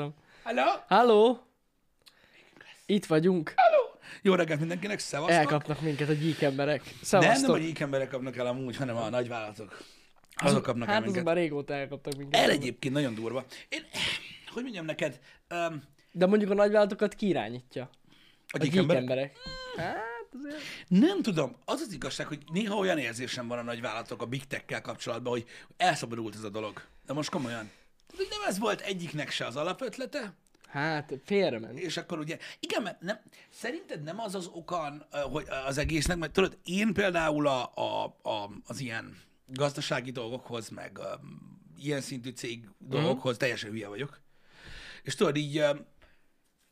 elolvastam. Hello? Halló? Itt vagyunk. Jó reggelt mindenkinek, szevasztok! Elkapnak minket a gyík emberek. nem, Szevasztok. nem a gyík emberek kapnak el amúgy, hanem a nagyvállalatok. Azok kapnak el Hát minket. azon már régóta elkaptak minket. El egyébként nagyon durva. Én, hogy mondjam neked, um, De mondjuk a nagyvállalatokat ki irányítja? a A gyík gyík emberek, emberek. Hát azért... nem tudom, az az igazság, hogy néha olyan érzésem van a nagyvállalatok a big tech-kel kapcsolatban, hogy elszabadult ez a dolog. De most komolyan. Tehát, nem ez volt egyiknek se az alapötlete, Hát félrement. és akkor ugye, igen, mert nem, szerinted nem az az okan ö, hogy az egésznek, mert tudod, én például a, a, a, az ilyen gazdasági dolgokhoz, meg um, ilyen szintű cég dolgokhoz teljesen hülye vagyok. És tudod, így um,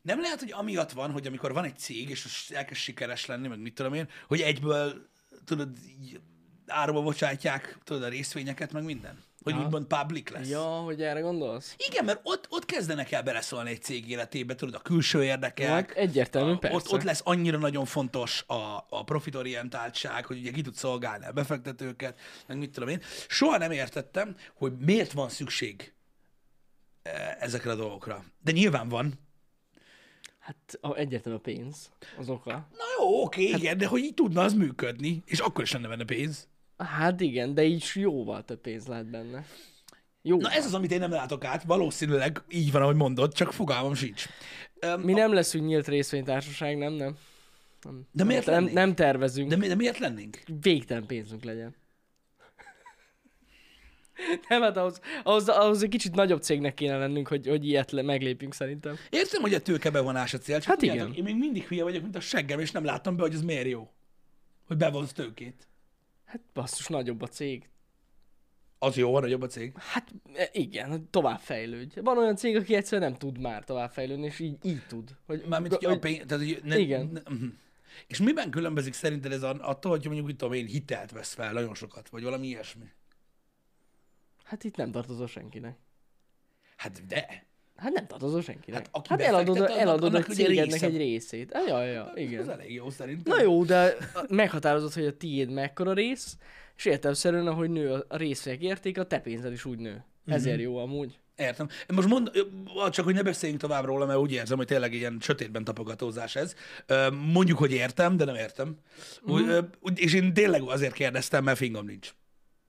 nem lehet, hogy amiatt van, hogy amikor van egy cég, és elkezd sikeres lenni, meg mit tudom én, hogy egyből, tudod, így áruba bocsátják, tudod, a részvényeket, meg minden. Hogy Aha. úgymond public lesz. Ja, hogy erre gondolsz? Igen, mert ott, ott kezdenek el beleszólni egy cég életébe, tudod, a külső érdekek. Hát egyértelmű, a, persze. ott, ott lesz annyira nagyon fontos a, a profitorientáltság, hogy ugye ki tud szolgálni a befektetőket, meg mit tudom én. Soha nem értettem, hogy miért van szükség eh, ezekre a dolgokra. De nyilván van. Hát a, egyértelmű a pénz az oka. Na jó, oké, igen, de hogy így tudna az működni, és akkor is lenne benne pénz. Hát igen, de így jóval több pénz lehet benne. Jó. Na ez az, amit én nem látok át, valószínűleg így van, ahogy mondod, csak fogalmam sincs. Öm, Mi nem leszünk nyílt részvénytársaság, nem, nem. nem. De miért nem, lennénk? nem tervezünk. de, mi, de miért lennénk? Végtelen pénzünk legyen. nem, hát ahhoz, ahhoz, ahhoz egy kicsit nagyobb cégnek kéne lennünk, hogy, hogy ilyet le, meglépjünk szerintem. Értem, hogy a tőkebevonás a cél, csak Hát tudjátok, igen. én még mindig hülye vagyok, mint a seggem, és nem látom be, hogy ez miért jó. Hogy bevonsz tőkét. Hát basszus, nagyobb a cég. Az jó, van nagyobb a cég. Hát e, igen, hogy tovább fejlődj. Van olyan cég, aki egyszerűen nem tud már tovább fejlődni, és így, így tud. Hogy, Mármint, hogy a pénz, tehát, hogy ne, Igen. Ne, mhm. és miben különbözik szerinted ez attól, hogy mondjuk, mit tudom én, hitelt vesz fel nagyon sokat, vagy valami ilyesmi? Hát itt nem tartozol senkinek. Hát de. Hát nem tartozol senkinek. Hát aki hát eladod, eladod ugye cégednek része. egy részét. Ah, ja, ja, Ez igen. elég jó szerintem. Na jó, de meghatározod, hogy a tiéd mekkora rész, és értelmszerűen, ahogy nő a részvények értéke, a te pénzed is úgy nő. Ezért jó amúgy. Értem. Most mond, csak hogy ne beszéljünk tovább róla, mert úgy érzem, hogy tényleg ilyen sötétben tapogatózás ez. Mondjuk, hogy értem, de nem értem. Úgy- És én tényleg azért kérdeztem, mert fingom nincs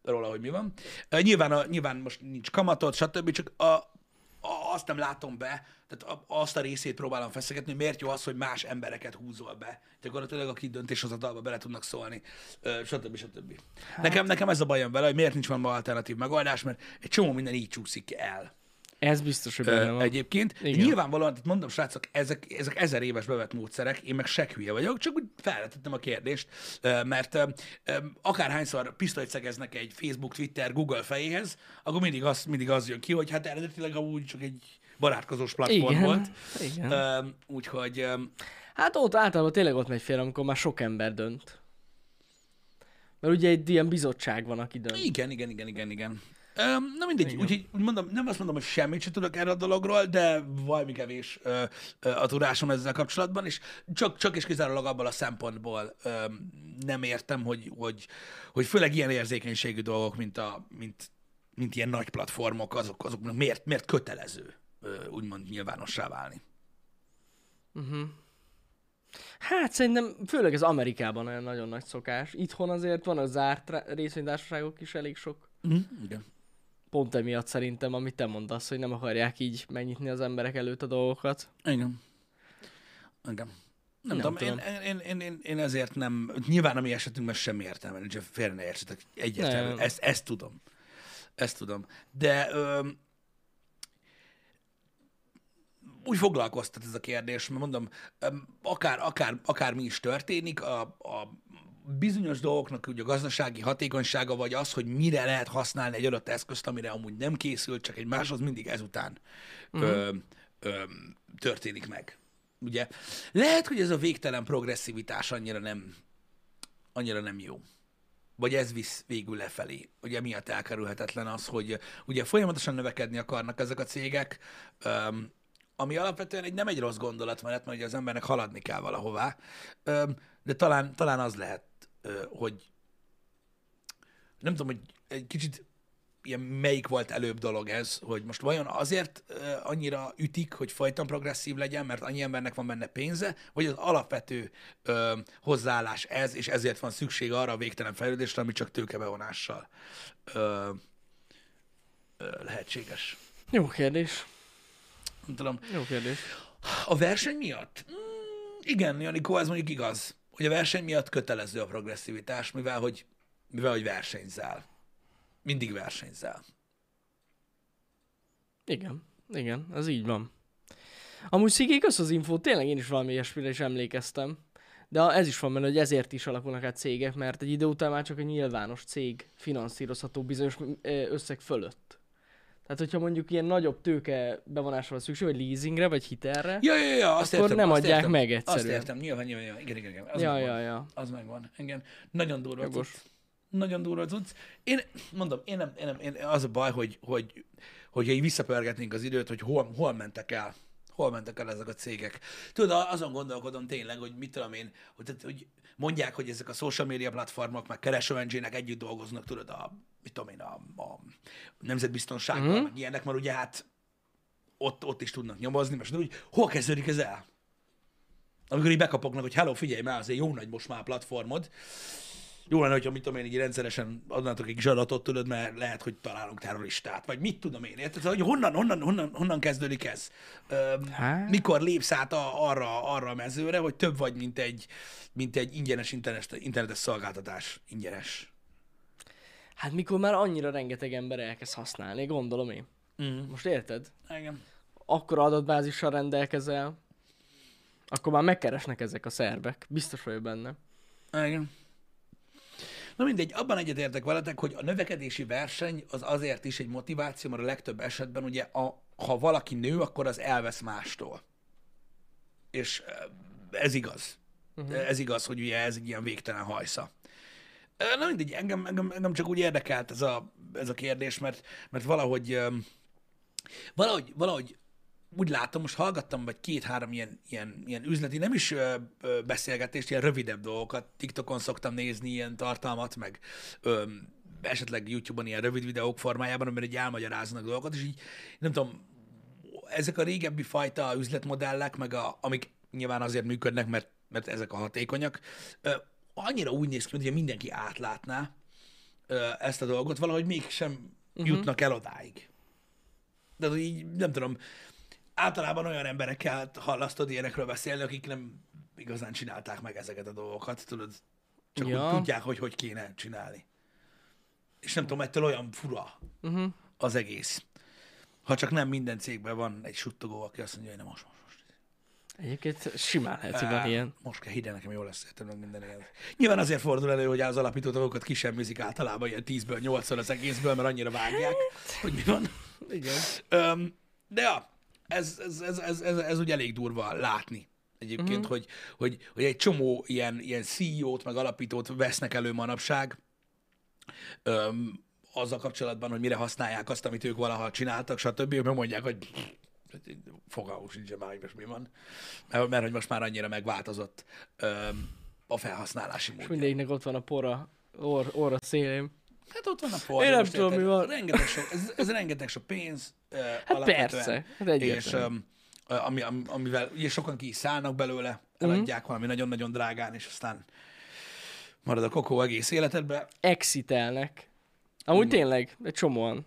róla, hogy mi van. Nyilván, a, nyilván most nincs kamatot, stb. Csak a, a, azt nem látom be, tehát azt a részét próbálom feszegetni, hogy miért jó az, hogy más embereket húzol be. Gyakorlatilag, akik döntéshozatalba bele tudnak szólni, stb. stb. Hát. Nekem, nekem ez a bajom vele, hogy miért nincs valami alternatív megoldás, mert egy csomó minden így csúszik el. Ez biztos, hogy benne van. egyébként. Igen. Nyilvánvalóan, tehát mondom, srácok, ezek, ezek ezer éves bevett módszerek, én meg se hülye vagyok, csak úgy felvetettem a kérdést, mert akárhányszor pisztolyt szegeznek egy Facebook, Twitter, Google fejéhez, akkor mindig az, mindig az jön ki, hogy hát eredetileg amúgy csak egy barátkozós platform Igen. volt. Igen. Úgyhogy Hát ott általában tényleg ott megy félre, amikor már sok ember dönt. Mert ugye egy ilyen bizottság van, aki dönt. igen, igen, igen, igen, igen. Na mindegy, úgyhogy úgy mondom, nem azt mondom, hogy semmit sem tudok erről a dologról, de valami kevés ö, ö, a tudásom ezzel kapcsolatban, és csak, csak és kizárólag abból a szempontból ö, nem értem, hogy, hogy, hogy főleg ilyen érzékenységű dolgok, mint, a, mint, mint ilyen nagy platformok, azok, azoknak miért, miért kötelező ö, úgymond nyilvánossá válni. Hát szerintem főleg az Amerikában olyan nagyon nagy szokás. Itthon azért van a zárt részvénytársaságok is elég sok. Mm, igen. Pont emiatt szerintem, amit te mondasz, hogy nem akarják így megnyitni az emberek előtt a dolgokat. Igen. Igen. Nem, Nem tudom, tudom. én, én, én, én, ezért nem, nyilván a mi esetünkben semmi értelme nincs, félre ne értsetek, egyértelmű, ezt, ezt tudom. Ezt tudom. De öm, úgy foglalkoztat ez a kérdés, mert mondom, öm, akár, akár, akár mi is történik, a, a bizonyos dolgoknak ugye a gazdasági hatékonysága, vagy az, hogy mire lehet használni egy adott eszközt, amire amúgy nem készült, csak egy más, az mindig ezután uh-huh. ö, ö, történik meg. Ugye? Lehet, hogy ez a végtelen progresszivitás annyira nem, annyira nem jó. Vagy ez visz végül lefelé. Ugye miatt elkerülhetetlen az, hogy ugye folyamatosan növekedni akarnak ezek a cégek, öm, ami alapvetően egy, nem egy rossz gondolatmenet, mert ugye az embernek haladni kell valahová, öm, de talán, talán az lehet, ö, hogy nem tudom, hogy egy kicsit ilyen melyik volt előbb dolog ez, hogy most vajon azért annyira ütik, hogy folyton progresszív legyen, mert annyi embernek van benne pénze, vagy az alapvető uh, hozzáállás ez, és ezért van szükség arra a végtelen fejlődésre, ami csak tőkebevonással uh, uh, lehetséges. Jó kérdés. Nem tudom. Jó kérdés. A verseny miatt? Mm, igen, Janikó, ez mondjuk igaz, hogy a verseny miatt kötelező a progresszivitás, mivel hogy, mivel hogy versenyzel. Mindig versenyzel. Igen, igen, ez így van. Amúgy Szigi, kösz az infót, tényleg én is valami ilyesmire is emlékeztem. De ez is van benne, hogy ezért is alakulnak át cégek, mert egy idő után már csak a nyilvános cég finanszírozható bizonyos összeg fölött. Tehát, hogyha mondjuk ilyen nagyobb tőke bevonásra van szükség, vagy leasingre, vagy hitelre, Ja, ja, ja, azt Akkor értem, nem azt adják értem, meg Azt egyszerűen. értem, nyilván, nyilván, nyilván. igen, igen, igen. Az ja, megvan. ja, ja. Az megvan, igen. Nagyon durva Jogos. Nagyon durva cucc. Én mondom, én nem, én nem én, az a baj, hogy, hogy, hogyha így visszapörgetnénk az időt, hogy hol, hol mentek el hol mentek el ezek a cégek. Tudod, azon gondolkodom tényleg, hogy mit tudom én, hogy, hogy mondják, hogy ezek a social media platformok, meg kereső együtt dolgoznak, tudod, a, mit tudom én, a, a nemzetbiztonságban, Mhm. mm-hmm. meg ilyenek, mert ugye hát ott, ott is tudnak nyomozni, most úgy, hol kezdődik ez el? Amikor így bekapoknak, hogy hello, figyelj már, azért jó nagy most már a platformod. Jó lenne, hogyha mit tudom én, így rendszeresen adnátok egy kis adatot, tudod, mert lehet, hogy találunk terroristát, vagy mit tudom én, érted? Szóval, hogy honnan, honnan, honnan, honnan kezdődik ez? Öm, Hát. mikor lépsz át a, arra, arra a mezőre, hogy több vagy, mint egy, mint egy ingyenes internetes, internetes szolgáltatás. Ingyenes. Hát mikor már annyira rengeteg ember elkezd használni, gondolom én. Mm. Most érted? Igen. Akkor adatbázissal rendelkezel, akkor már megkeresnek ezek a szerbek. Biztos vagyok benne. Igen. Na mindegy, abban egyetértek veletek, hogy a növekedési verseny az azért is egy motiváció, mert a legtöbb esetben ugye, a, ha valaki nő, akkor az elvesz mástól. És eh, ez igaz. Uh-huh. Ez igaz, hogy ugye ez egy ilyen végtelen hajsza. Na mindegy, engem, engem, engem csak úgy érdekelt ez a, ez a kérdés, mert, mert valahogy, valahogy, valahogy úgy látom, most hallgattam vagy két-három ilyen, ilyen, ilyen üzleti, nem is ö, ö, beszélgetést, ilyen rövidebb dolgokat. TikTokon szoktam nézni ilyen tartalmat, meg ö, esetleg YouTube-on ilyen rövid videók formájában, amiben egy elmagyaráznak dolgokat, és így nem tudom, ezek a régebbi fajta üzletmodellek, meg a, amik nyilván azért működnek, mert, mert ezek a hatékonyak, ö, annyira úgy néz ki, mint hogy mindenki átlátná ezt a dolgot, valahogy mégsem uh-huh. jutnak el odáig. De így, nem tudom, általában olyan emberekkel hallasztod ilyenekről beszélni, akik nem igazán csinálták meg ezeket a dolgokat, tudod? Csak ja. Úgy tudják, hogy hogy kéne csinálni. És nem tudom, ettől olyan fura Uh-huh. az egész. Ha csak nem minden cégben van egy suttogó, aki azt mondja, hogy nem most, most. Egyébként simán lehet, hogy van ilyen. Most kell el nekem, jól lesz értem meg minden ilyen. Nyilván azért fordul elő, hogy az alapító dolgokat kisemmizik általában ilyen 10-ből 8 az egészből, mert annyira vágják, hogy mi van. Igen. Öm, de ja, ez, ez, ez, ez, ez, ez úgy elég durva látni egyébként, Mhm. uh-huh. hogy, hogy, hogy egy csomó ilyen, ilyen CEO-t, meg alapítót vesznek elő manapság, öm, azzal kapcsolatban, hogy mire használják azt, amit ők valaha csináltak, stb. Mert mondják, hogy fogalmuk sincsen már, hogy most mi van. Mert, mert hogy most már annyira megváltozott öm, a felhasználási És módja. mindegyiknek ott van a pora, or, orra szélén. Hát ott van a forró. Én nem most tudom, mi van. Rengeteg sok, ez, ez rengeteg sok pénz. Hát persze, hát És um, ami, ami, amivel ugye sokan ki is szállnak belőle, eladják uh-huh. valami nagyon-nagyon drágán, és aztán marad a kokó egész életedbe. Exitelnek. Amúgy tényleg, egy csomóan.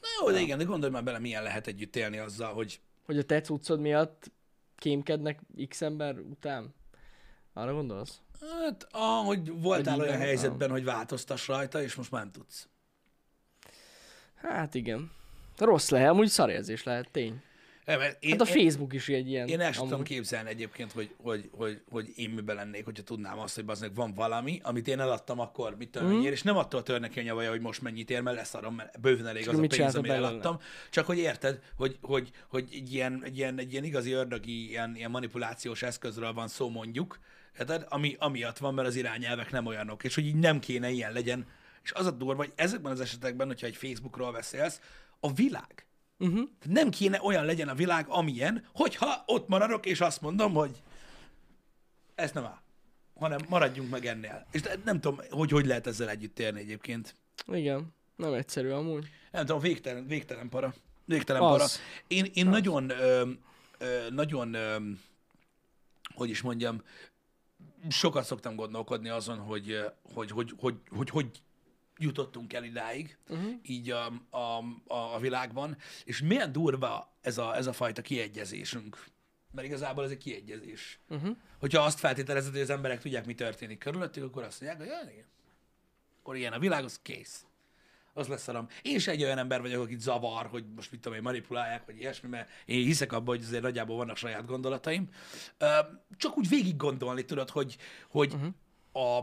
Na jó, de igen, de gondolj már bele, milyen lehet együtt élni azzal, hogy Hogy a te cuccod miatt kémkednek x ember után? Arra gondolsz? hát, ahogy voltál Hogy olyan van, helyzetben, hogy változtass rajta, és most már nem tudsz. Hát igen. Rossz lehet, amúgy szarérzés lehet, tény. Én, Hát a én, Facebook is egy ilyen. Én el sem tudom képzelni egyébként, hogy, hogy, hogy, hogy én miben lennék, hogyha tudnám azt, hogy baznak van valami, amit én eladtam akkor, mit tudom, mm. és nem attól törne ki a nyavaja, hogy most mennyit ér, mert leszarom, mert bőven elég Csak az a pénz, belőle? eladtam. Csak hogy érted, hogy, hogy, hogy egy, ilyen, egy, ilyen, egy ilyen igazi ördögi, ilyen, ilyen manipulációs eszközről van szó mondjuk, érted? Ami, amiatt van, mert az irányelvek nem olyanok, és hogy így nem kéne ilyen legyen. És az a durva, hogy ezekben az esetekben, hogyha egy Facebookról beszélsz, a világ Uh-huh. nem kéne olyan legyen a világ, amilyen, hogyha ott maradok, és azt mondom, hogy ez nem áll, hanem maradjunk meg ennél. És nem tudom, hogy hogy lehet ezzel együtt érni egyébként. Igen. Nem egyszerű amúgy. Nem tudom, végtelen, végtelen para. Végtelen Az. para. Én, én nagyon, ö, ö, nagyon, ö, hogy is mondjam, sokat szoktam gondolkodni azon, hogy hogy, hogy, hogy, hogy, hogy jutottunk el idáig, uh-huh. így a, a, a, a világban, és milyen durva ez a, ez a fajta kiegyezésünk. Mert igazából ez egy kiegyezés. Uh-huh. Hogyha azt feltételezed, hogy az emberek tudják, mi történik körülöttük, akkor azt mondják, hogy ja, igen. Akkor ilyen a világ, az kész. Az lesz szarom. Én is egy olyan ember vagyok, akit zavar, hogy most mit tudom én, manipulálják, vagy ilyesmi, mert én hiszek abban, hogy azért nagyjából vannak saját gondolataim. Csak úgy végig gondolni, tudod, hogy, hogy uh-huh. A,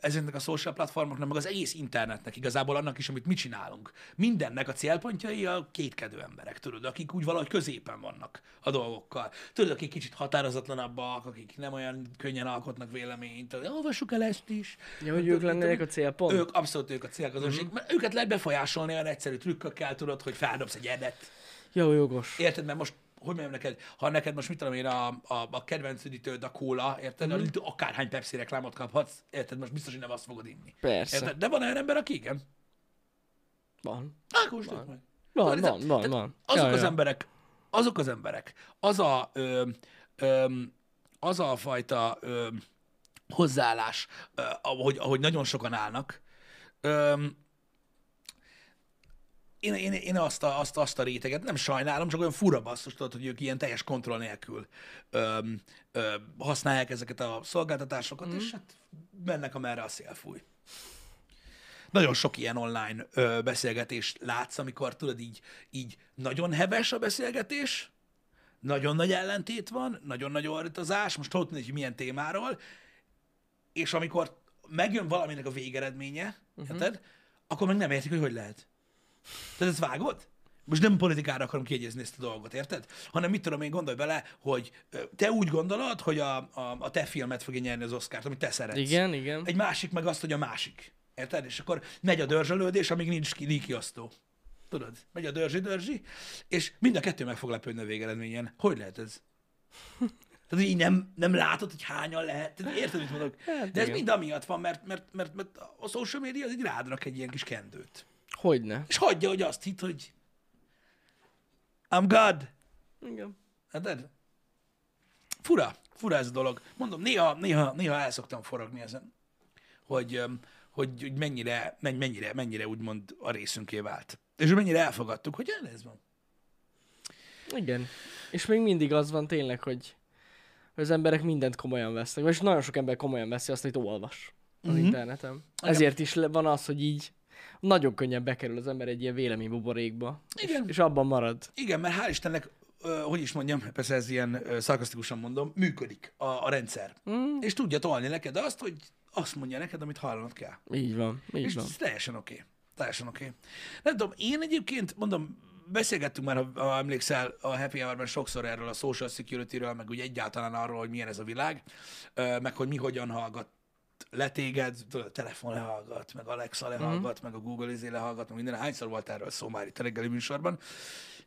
ezeknek a social platformoknak, meg az egész internetnek, igazából annak is, amit mi csinálunk. Mindennek a célpontjai a kétkedő emberek, tudod, akik úgy valahogy középen vannak a dolgokkal. Tudod, akik kicsit határozatlanabbak, akik nem olyan könnyen alkotnak véleményt, olvassuk el ezt is. Ja, hogy ők lennének a célpont? ők abszolút ők a célközönség, mm-hmm. mert őket lehet befolyásolni olyan egyszerű trükkökkel, tudod, hogy feldobsz egy edet. Jó, jogos. Érted, mert most, hogy mondjam neked, ha neked most mit tudom én, a, a, a kedvenc üdítőd a kóla, érted, Mhm. mm-hmm. akárhány Pepsi reklámot kaphatsz, érted, most biztos, hogy nem azt fogod inni. Persze. Érted? De van olyan ember, aki igen. Van. Kóstolj meg. Van, van, van, van. Azok Ja, az ja. emberek, azok az emberek, az a, ö, ö, az a fajta ö, hozzáállás, ö, ahogy, ahogy nagyon sokan állnak, ö, én, én, én azt, a, azt, azt a réteget nem sajnálom, csak olyan fura basszus, tudod, hogy ők ilyen teljes kontroll nélkül ö, ö, használják ezeket a szolgáltatásokat, mm. és hát mennek, amerre a szél fúj. Nagyon sok ilyen online ö, beszélgetést látsz, amikor tudod így, így nagyon heves a beszélgetés, nagyon nagy ellentét van, nagyon nagy ordítozás, most tudod, hogy milyen témáról, és amikor megjön valaminek a végeredménye, uh-huh. érted? Akkor meg nem értik, hogy hogy lehet. Tehát ezt vágod? Most nem politikára akarom kiegyezni ezt a dolgot, érted? Hanem mit tudom én, gondolj bele, hogy te úgy gondolod, hogy a, a, a te filmet fogja nyerni az Oscárt, amit te szeretsz. Igen, igen. Egy másik meg azt, hogy a másik. Érted? És akkor megy a dörzsölődés, amíg nincs ki, kiosztó. Tudod? Megy a dörzsi-dörzsi, és mind a kettő meg fog lepődni a végeredményen. Hogy lehet ez? Tehát így nem, nem látod, hogy hányan lehet. Tehát érted, mit mondok? Hát De ez igen. mind amiatt van, mert, mert, mert, mert a social media az így rád rak egy ilyen kis kendőt. Hogyne. És hagyja, hogy azt hitt, hogy I'm God. Igen. Hát fura, fura ez a dolog. Mondom, néha, néha, néha el szoktam forogni ezen, hogy, hogy, hogy mennyire, menny- mennyire, mennyire úgymond a részünké vált. És mennyire elfogadtuk, hogy "Ja, ez van. Igen. És még mindig az van tényleg, hogy hogy az emberek mindent komolyan vesznek. És nagyon sok ember komolyan veszi azt, amit olvas az Mhm. interneten. Ezért is van az, hogy így nagyon könnyen bekerül az ember egy ilyen véleménybuborékba. Igen. És, és abban marad. Igen, mert hál' Istennek, hogy is mondjam, persze ez ilyen szarkasztikusan mondom, működik a, a rendszer. Mm. És tudja tolni neked azt, hogy azt mondja neked, amit hallanod kell. Így van, így És van. ez teljesen oké. Okay. Teljesen oké. Okay. Nem tudom, én egyébként, mondom, beszélgettünk már, ha, ha emlékszel, a Happy Hour-ben sokszor erről a social security-ről, meg úgy egyáltalán arról, hogy milyen ez a világ, meg hogy mi hogyan hallgat le téged, tudod, a telefon lehallgat, meg Alexa lehallgat, meg a Google izé lehallgat, meg minden. Hányszor volt erről szó már itt a reggeli műsorban.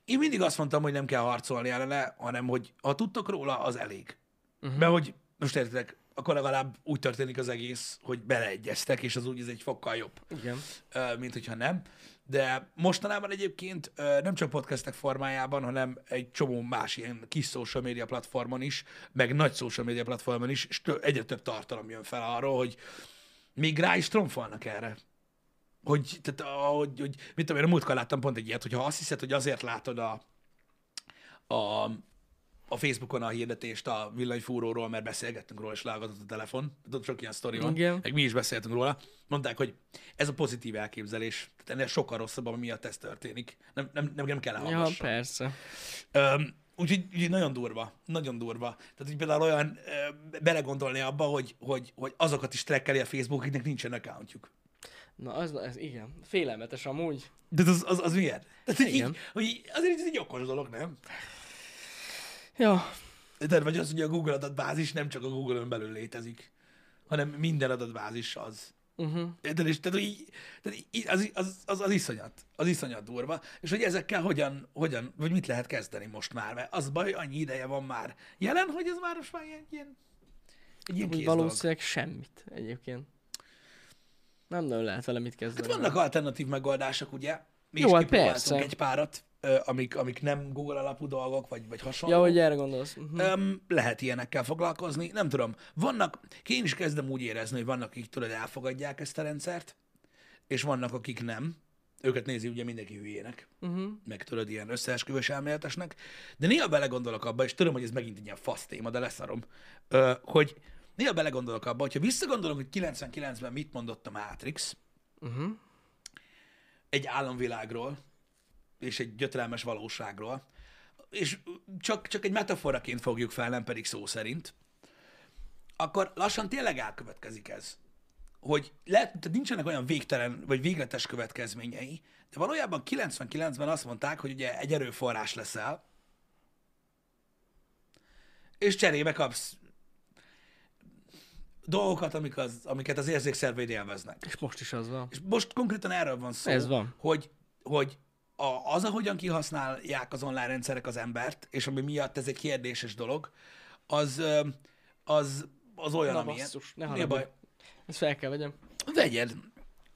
Én mindig azt mondtam, hogy nem kell harcolni ellene, hanem hogy ha tudtok róla, az elég. Uh-huh. Mert hogy, most értitek, akkor legalább úgy történik az egész, hogy beleegyeztek, és az úgy ez egy fokkal jobb Igen. mint hogyha nem. De mostanában egyébként nem csak podcastek formájában, hanem egy csomó más ilyen kis social media platformon is, meg nagy social media platformon is, és egyre több tartalom jön fel arról, hogy még rá is tromfolnak erre. Hogy, tehát, ahogy, hogy mit tudom én, a múltkor láttam pont egy ilyet, hogy ha azt hiszed, hogy azért látod a, a, a Facebookon a hirdetést a villanyfúróról, mert beszélgettünk róla, és leállgatott a telefon. Tudod, sok ilyen sztori van. Igen. Meg mi is beszéltünk róla. Mondták, hogy ez a pozitív elképzelés. Tehát ennél sokkal rosszabb, ami miatt ez történik. Nem, nem, nem, nem kell Ja, persze. Öm, úgyhogy, úgyhogy nagyon durva, nagyon durva. Tehát így például olyan ö, belegondolni abba, hogy, hogy, hogy azokat is trekkeli a Facebook, akiknek nincsen accountjuk. Na, az, ez igen. Félelmetes amúgy. De az, az, az milyen? Tehát, Igen. így, hogy így- azért ez egy okos dolog, nem? Ja, De vagy az, hogy a Google adatbázis nem csak a Google-ön belül létezik, hanem minden adatbázis az. uh-huh. Érted? És tehát, így, tehát így, az, az, az, az, iszonyat, az iszonyat durva, és hogy ezekkel hogyan, hogyan, vagy mit lehet kezdeni most már, mert az baj, annyi ideje van már jelen, hogy ez már most már ilyen, ilyen egy ilyen Úgy kész dolog. valószínűleg semmit egyébként. Nem nagyon lehet vele mit Hát kezdeni. vannak alternatív megoldások, ugye? Mi Jó, is hát persze. egy párat, amik, amik nem Google alapú dolgok, vagy, vagy hasonló. Ja, hogy erre gondolsz. Mhm. Öm, lehet ilyenekkel foglalkozni, nem tudom. Vannak, én is kezdem úgy érezni, hogy vannak, akik tudod, elfogadják ezt a rendszert, és vannak, akik nem. Őket nézi ugye mindenki hülyének, Uh-huh. meg tudod, ilyen összeesküvős elméletesnek. De néha belegondolok abba, és tudom, hogy ez megint egy ilyen fasz téma, de leszarom, ö, hogy néha belegondolok abba, hogyha visszagondolok, hogy 99-ben mit mondott a Matrix, Uh-huh. egy államvilágról, és egy gyötrelmes valóságról, és csak, csak egy metaforaként fogjuk fel, nem pedig szó szerint, akkor lassan tényleg elkövetkezik ez. Hogy lehet, tehát nincsenek olyan végtelen, vagy végletes következményei, de valójában 99-ben azt mondták, hogy ugye egy erőforrás leszel, és cserébe kapsz dolgokat, amik az, amiket az érzékszerveid élveznek. És most is az van. És most konkrétan erről van szó, Ez van. hogy, hogy a, az, ahogyan kihasználják az online rendszerek az embert, és ami miatt ez egy kérdéses dolog, az, az, az olyan, Na amilyen. basszus, ne Mi a haragudj. baj? Ezt fel kell vegyem. Vegyed.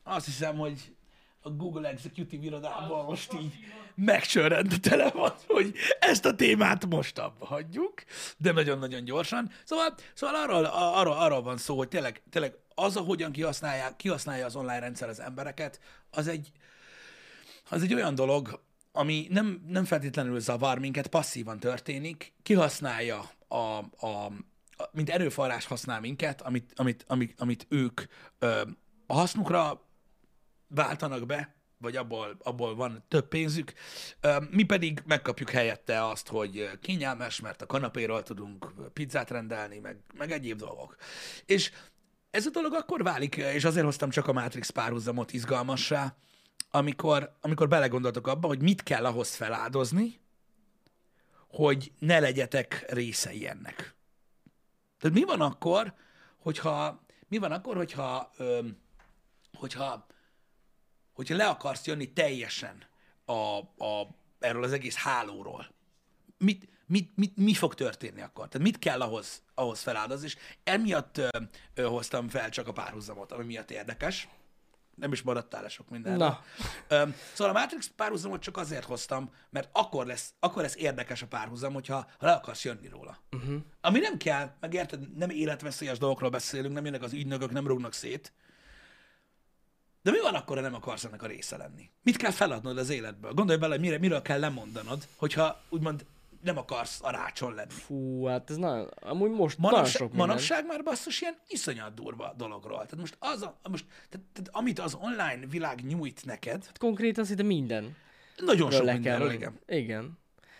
Azt hiszem, hogy a Google Executive irodában most így megcsörrend tele van, hogy ezt a témát most abba hagyjuk, de nagyon-nagyon gyorsan. Szóval, szóval arról, arról, arról van szó, hogy tényleg, tényleg az, ahogyan kihasználják, kihasználja az online rendszer az embereket, az egy, az egy olyan dolog, ami nem, nem feltétlenül zavar minket, passzívan történik, kihasználja a, a, a mint erőforrás használ minket, amit, amit, amit, amit ők ö, a hasznukra váltanak be, vagy abból, abból van több pénzük, mi pedig megkapjuk helyette azt, hogy kényelmes, mert a kanapéról tudunk pizzát rendelni, meg, meg egyéb dolgok. És ez a dolog akkor válik, és azért hoztam csak a Matrix párhuzamot izgalmassá, amikor, amikor belegondoltok abba, hogy mit kell ahhoz feláldozni, hogy ne legyetek részei ennek. Tehát mi van akkor, hogyha, mi van akkor, hogyha, öm, hogyha, hogyha le akarsz jönni teljesen a, a, erről az egész hálóról? Mit, mit, mit, mi fog történni akkor? Tehát mit kell ahhoz, ahhoz feláldozni? És emiatt ö, ö, hoztam fel csak a párhuzamot, ami miatt érdekes. Nem is maradtál le sok mindenre. Na. Öm, Szóval a Matrix párhuzamot csak azért hoztam, mert akkor lesz, akkor lesz érdekes a párhuzam, hogyha ha le akarsz jönni róla. Uh-huh. Ami nem kell, meg érted, nem életveszélyes dolgokról beszélünk, nem jönnek az ügynökök, nem rúgnak szét. De mi van akkor, ha nem akarsz ennek a része lenni? Mit kell feladnod az életből? Gondolj bele, mire, miről kell lemondanod, hogyha úgymond nem akarsz a rácson lenni. Fú, hát ez nagyon, amúgy most nagyon Manapság, sok minden. manapság már basszus ilyen iszonyat durva dologról. Tehát most, az a, most tehát, tehát, amit az online világ nyújt neked, Hát konkrétan szinte minden. nagyon sok mindenről, kell. igen. Igen.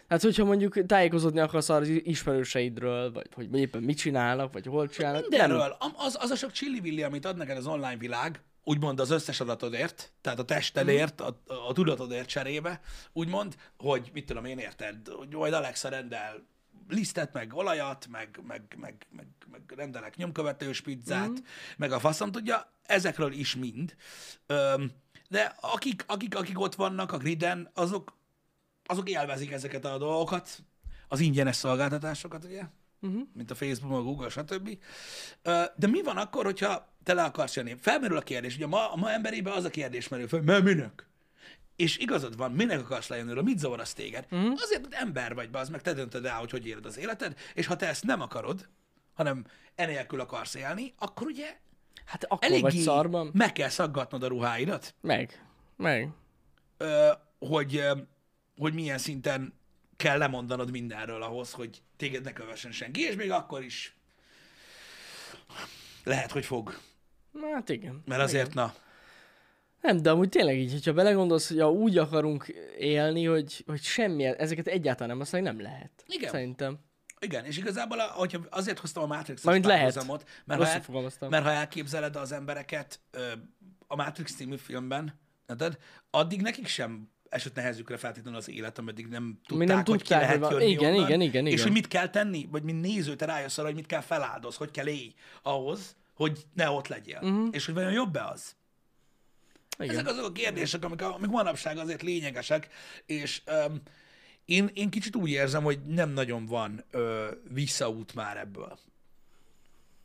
Hát, hogyha mondjuk tájékozódni akarsz az ismerőseidről, vagy hogy éppen mit csinálnak, vagy hol csinálnak. Mindenről. Am- Az, az a sok csillivilli, amit ad neked az online világ, úgymond az összes adatodért, tehát a testedért, a, a tudatodért cserébe, úgymond, hogy mit tudom én érted, hogy majd Alexa rendel lisztet, meg olajat, meg, meg, meg, meg, meg rendelek nyomkövetős pizzát, mm. meg a faszom tudja, ezekről is mind. Öm, de akik, akik, akik ott vannak a griden, azok, azok élvezik ezeket a dolgokat, az ingyenes szolgáltatásokat, ugye? Uh-huh. Mint a Facebook, a Google, stb. De mi van akkor, hogyha te le akarsz jönni? Felmerül a kérdés, ugye ma, a ma emberében az a kérdés merül fel, mert minek? És igazad van, minek akarsz lejönni róla, mit zavar az téged? Uh-huh. Azért, mert ember vagy, az meg te döntöd el, hogy hogy éled az életed, és ha te ezt nem akarod, hanem enélkül akarsz élni, akkor ugye Hát akkor vagy eléggé szarban. meg kell szaggatnod a ruháidat, Meg. Meg. ö, hogy, hogy milyen szinten kell lemondanod mindenről ahhoz, hogy téged ne kövessen senki, és még akkor is lehet, hogy fog. Hát igen. Mert azért, na, Nem, de amúgy tényleg így, hogyha belegondolsz, hogy úgy akarunk élni, hogy, hogy semmi, ezeket egyáltalán nem, aztán nem lehet. Igen. Szerintem. igen, és igazából, a- hogyha azért hoztam a Matrix párhuzamot, mert ha, Rosszul el, fogalmaztam. mert ha elképzeled az embereket ö, a Matrix című filmben, érted? addig nekik sem esett nehezükre feltétlenül az élet, ameddig nem tudták, nem hogy ki tudták, lehet hogy jönni igen, onnan, igen, igen, és igen. hogy mit kell tenni, vagy mint néző, te rájössz arra, hogy mit kell feláldoz, hogy kell élj ahhoz, hogy ne ott legyél. Uh-huh. És hogy vajon jobb-e az? Igen. Ezek azok a kérdések, amik, amik manapság azért lényegesek, és um, én, én kicsit úgy érzem, hogy nem nagyon van ö, visszaút már ebből.